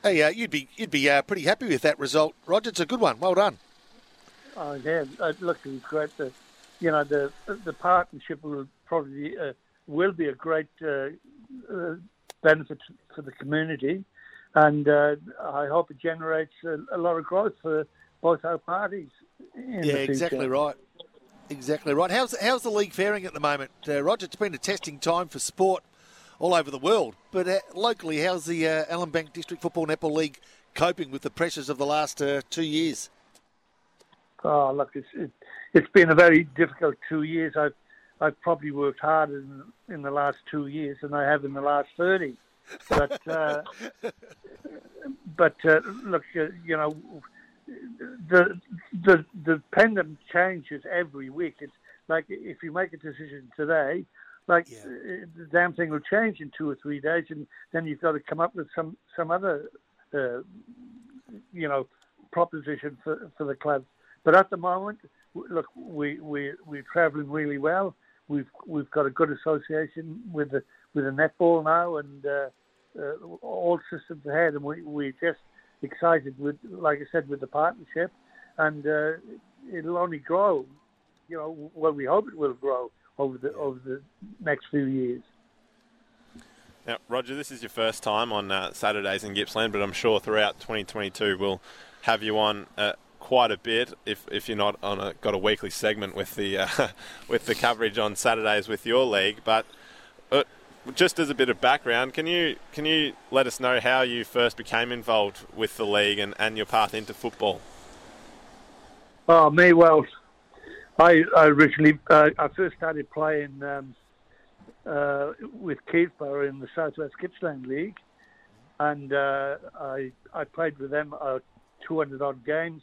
Hey, uh, you'd be you'd be uh, pretty happy with that result, Roger. It's a good one. Well done. Oh yeah, it looks great. The, you know, the the partnership will probably uh, will be a great uh, uh, benefit for the community. and uh, I hope it generates a, a, lot of growth for both our parties. yeah, exactly right. Exactly right. How's how's the league faring at the moment, uh, Roger? It's been a testing time for sport all over the world, but uh, locally, how's the uh, Ellinbank District Football Netball League coping with the pressures of the last uh, two years? Oh, look, it's it, has been a very difficult two years. I've I've probably worked harder in, in the last two years than I have in the last thirty. But uh, but uh, look, uh, you know, the the the pendulum changes every week. It's like if you make a decision today, like yeah. Uh, the damn thing will change in two or three days, and then you've got to come up with some some other, uh, you know, proposition for for the club. But at the moment, look, we we we're travelling really well. We've we've got a good association with the with the netball now, and uh, uh, all systems ahead, and we we just excited with, like I said, with the partnership, and uh, it'll only grow. You know, well, we hope it will grow over the over the next few years. Now, Roger, this is your first time on uh, Saturdays in Gippsland, but I'm sure throughout 2022 we'll have you on uh, quite a bit. If, if you're not on a, got a weekly segment with the uh, [LAUGHS] with the coverage on Saturdays with your league, but uh, just as a bit of background, can you can you let us know how you first became involved with the league and, and your path into football? Oh, me, well, I, I originally uh, I first started playing um, uh, with Keithborough in the Southwest Gippsland League, and uh, I I played with them uh, 200 odd games.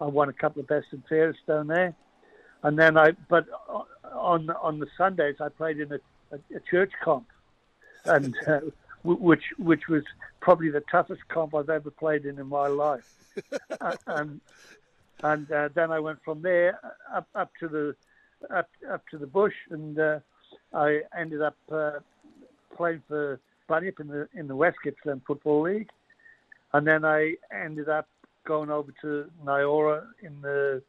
I won a couple of best and fairest down there, and then I but on on the Sundays I played in a a, a church comp, and uh, which which was probably the toughest comp I've ever played in in my life. [LAUGHS] uh, and and uh, then I went from there up up to the up up to the bush, and uh, I ended up uh, playing for Bunyip in the in the West Gippsland Football League, and then I ended up going over to Nyora in the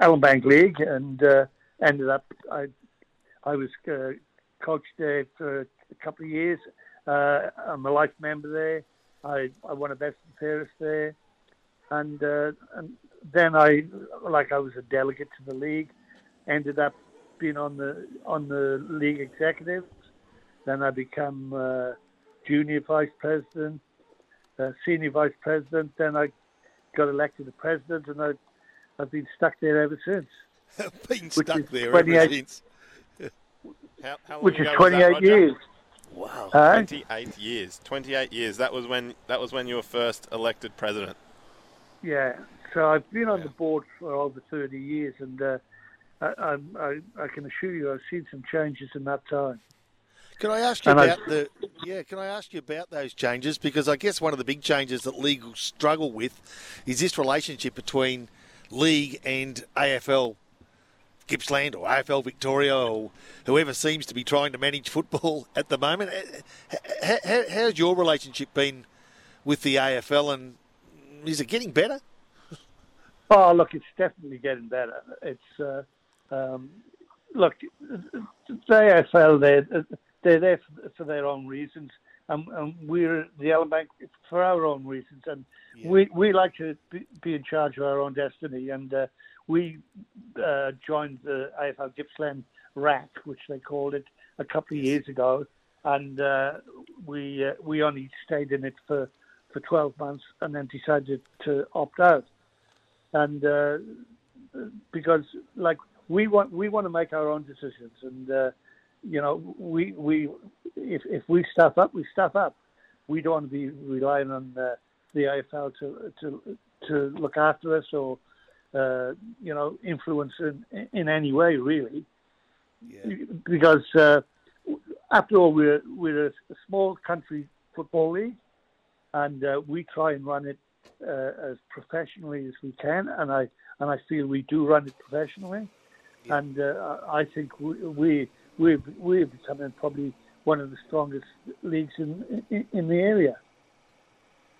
Ellinbank League, and uh, ended up I I was uh, coached there for a couple of years. Uh, I'm a life member there. I, I won a best and fairest there, and uh, and then I like I was a delegate to the league. Ended up being on the on the league executives. Then I become uh, junior vice president, uh, senior vice president. Then I got elected the president, and I I've been stuck there ever since. [LAUGHS] been stuck there ever since. [LAUGHS] How, how which is 28 that, years. Wow. Uh, 28 years. 28 years. That was when that was when you were first elected president. Yeah. So I've been on yeah. the board for over 30 years, and uh, I, I, I, can assure you I've seen some changes in that time. Can I ask you and about I, the yeah? Can I ask you about those changes? Because I guess one of the big changes that league struggle with is this relationship between league and AFL Gippsland or AFL Victoria or whoever seems to be trying to manage football [LAUGHS] at the moment. Eh, eh, eh, how's your relationship been with the AFL and is it getting better? Oh, look, it's definitely getting better. It's uh, um, look, the AFL they're they're there for, their own reasons, and, and we're the Ellinbank for our own reasons, and yeah. we we like to be, be, in charge of our own destiny, and uh, we uh, joined the AFL Gippsland RAC, which they called it, a couple of years ago, and uh, we uh, we only stayed in it for, for 12 months and then decided to opt out. And uh, because like we want we want to make our own decisions, and uh, you know we we if if we stuff up, we stuff up. We don't want to be relying on uh, the AFL to to to look after us or uh, you know, influence in, in any way, really. Yeah. Because uh, after all, we're we're a small country football league, and uh, we try and run it uh, as professionally as we can, and I and I feel we do run it professionally, yeah. and uh, I think we we we're, we're becoming probably one of the strongest leagues in in, in the area.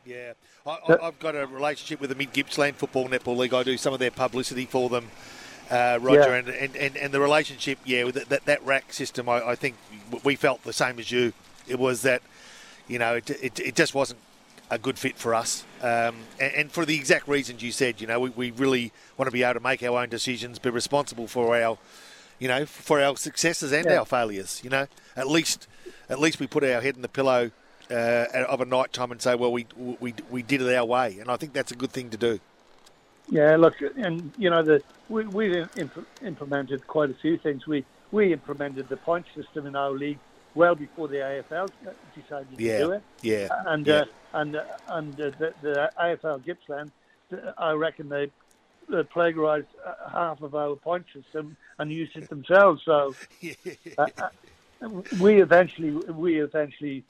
Yeah, I, have got a relationship with the Mid Gippsland Football Netball League. I do some of their publicity for them, uh, Roger, yeah. and, and, and, and, the relationship, yeah, with that, that rack system, I, I, think we felt the same as you. It was that, you know, it, it, it just wasn't a good fit for us. Um, and, and, for the exact reasons you said, you know, we, we really want to be able to make our own decisions, be responsible for our, you know, for our successes and yeah. our failures. You know, at least at least we put our head in the pillow uh, of a night time and say, well, we, we we did it our way, and I think that's a good thing to do. Yeah, look, and you know, the we we imp- implemented quite a few things. We we implemented the point system in our league well before the AFL decided yeah, to do it. Yeah, and yeah. Uh, and uh, and uh, the, the AFL Gippsland, I reckon they uh, plagiarised uh, half of our point system and used it themselves. So [LAUGHS] uh, uh, we eventually we eventually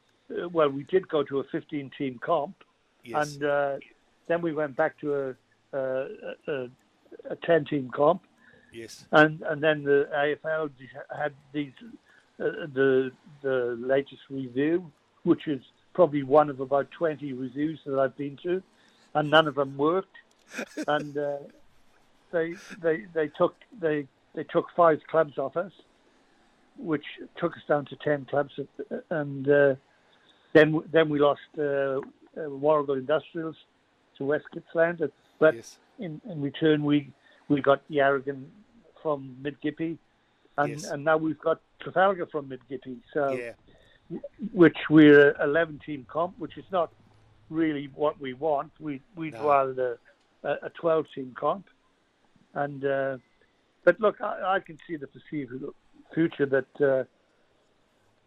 well we did go to a 15 team comp, yes. and then we went back to a, a, a 10 team comp. Yes. And and then the AFL had these uh, the the latest review, which is probably one of about 20 reviews that I've been to, and none of them worked. [LAUGHS] and uh, they they they took they they took five clubs off us, which took us down to 10 clubs, and uh, then then we lost uh, uh Warragul Industrials to West Gippsland, but yes. in, in return we we got Yarragon from Mid Gippy, and yes. and now we've got Trafalgar from Mid Gippy. So, yeah. which we're a 11 team comp, which is not really what we want. We we'd no. rather a, a 12 team comp, and uh, but look, I, I, can see the foreseeable future that. Uh,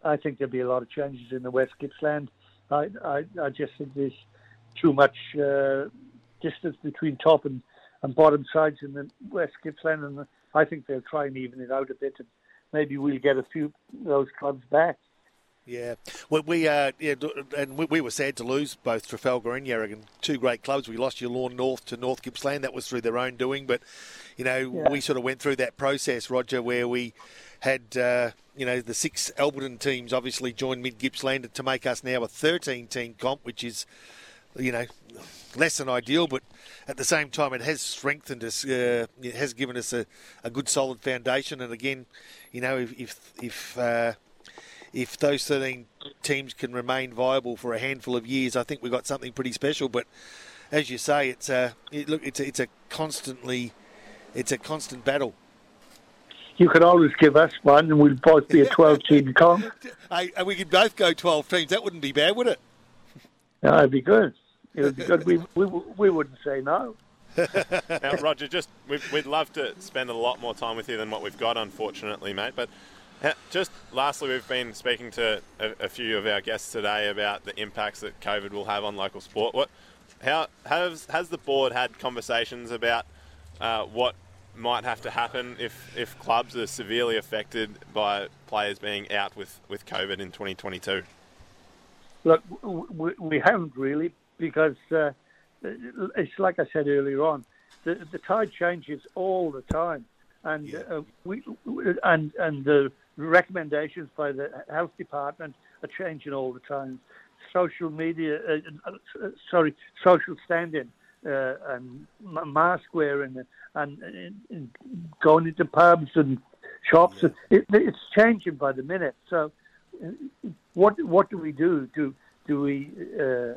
I think there'll be a lot of changes in the West Gippsland. I, I, I just think there's too much uh, distance between top and, and bottom sides in the West Gippsland, and I think they'll try and even it out a bit, and maybe we'll get a few of those clubs back. Yeah, well, we uh, yeah, and we, we, were sad to lose both Trafalgar and Yarragon, two great clubs. We lost Yallourn North to North Gippsland. That was through their own doing, but you know yeah. we sort of went through that process, Roger, where we had uh, you know the six Alberton teams obviously joined Mid Gippsland to make us now a 13 team comp, which is you know less than ideal, but at the same time, it has strengthened us. Uh, it has given us a, a good, solid foundation. And again, you know, if if if, uh, if those 13 teams can remain viable for a handful of years, I think we've got something pretty special. But as you say, it's a it, look, it's a, it's a constantly, it's a constant battle. You could always give us one, and we'd both be a 12 [LAUGHS] team comp. Hey, we could both go 12 teams. That wouldn't be bad, would it? No, that'd be good. It would be good. We, we, we wouldn't say no. [LAUGHS] now, Roger, just we'd, we'd love to spend a lot more time with you than what we've got, unfortunately, mate. But just lastly, we've been speaking to a, a, few of our guests today about the impacts that COVID will have on local sport. What, how has has the board had conversations about uh, what might have to happen if, if clubs are severely affected by players being out with, with COVID in 2022? Look, we, we haven't really because uh, it's like I said earlier on, the, the tide changes all the time, and yeah. uh, we and and the recommendations by the health department are changing all the time. Social media, uh, uh sorry, social standing uh, and mask wearing and, and, and, going into pubs and shops, yeah. it, it's changing by the minute. So, uh, what what do we do? Do do we uh,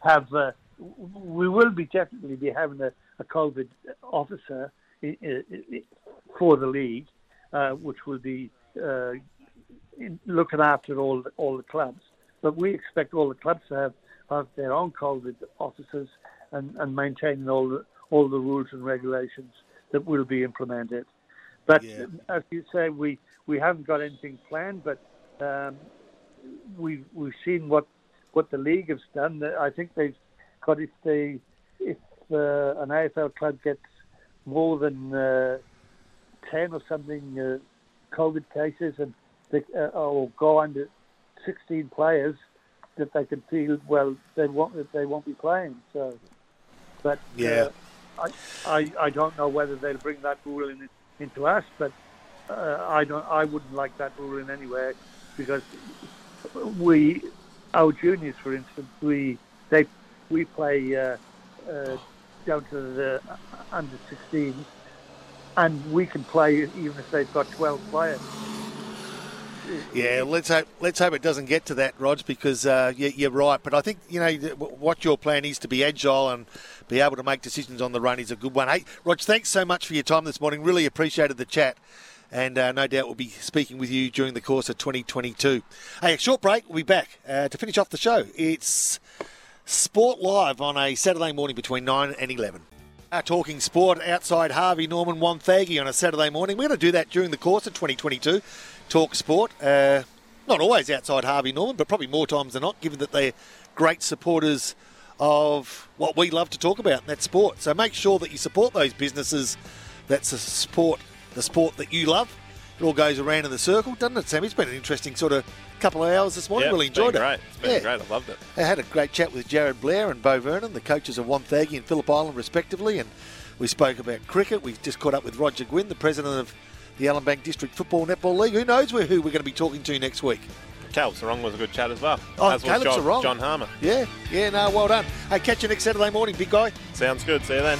have uh, we will be definitely be having a, a COVID officer in, in, for the league, uh, which will be uh, looking after all the, all the clubs. But we expect all the clubs to have, have their own COVID officers and, and maintaining all the all the rules and regulations that will be implemented. But yeah. as you say, we, we haven't got anything planned, but um, we've we've seen what what the league has done. I think they've got if they if uh, an AFL club gets more than uh, ten or something uh, COVID cases and they, uh, or go under sixteen players, that they can feel well they won't they won't be playing. So, but yeah, uh, I, I I don't know whether they'll bring that rule in, into us, but uh, I don't I wouldn't like that rule in any way because we our juniors, for instance, we they we play uh, uh, down to the under 16, and we can play even if they've got 12 players. Yeah, let's hope let's hope it doesn't get to that, Rog, because uh, you, you're right. But I think you know what your plan is to be agile and be able to make decisions on the run is a good one. Hey, Rog, thanks so much for your time this morning. Really appreciated the chat. And uh, no doubt we'll be speaking with you during the course of 2022. Hey, a short break. We'll be back uh, to finish off the show. It's Sport Live on a Saturday morning between 9 and 11. Uh, talking sport outside Harvey Norman Wonthaggi on a Saturday morning. We're going to do that during the course of 2022. Talk sport. Uh, not always outside Harvey Norman, but probably more times than not, given that they're great supporters of what we love to talk about, and that's sport. So make sure that you support those businesses that support the sport that you love. It all goes around in the circle, doesn't it, Sam? It's been an interesting sort of couple of hours this morning. Yeah, really enjoyed it. Great. It's been Yeah. great. I loved it. I had a great chat with Jarryd Blair and Beau Vernon, the coaches of Wonthaggi and Phillip Island, respectively, and we spoke about cricket. We just caught up with Roger Gwynne, the president of the Ellinbank District Football Netball League. Who knows who we're going to be talking to next week? Caleb Serong was a good chat as well. Oh, as was Caleb John, Serong. John Harmer. Yeah, yeah, no, well done. Hey, catch you next Saturday morning, big guy. Sounds good. See you then.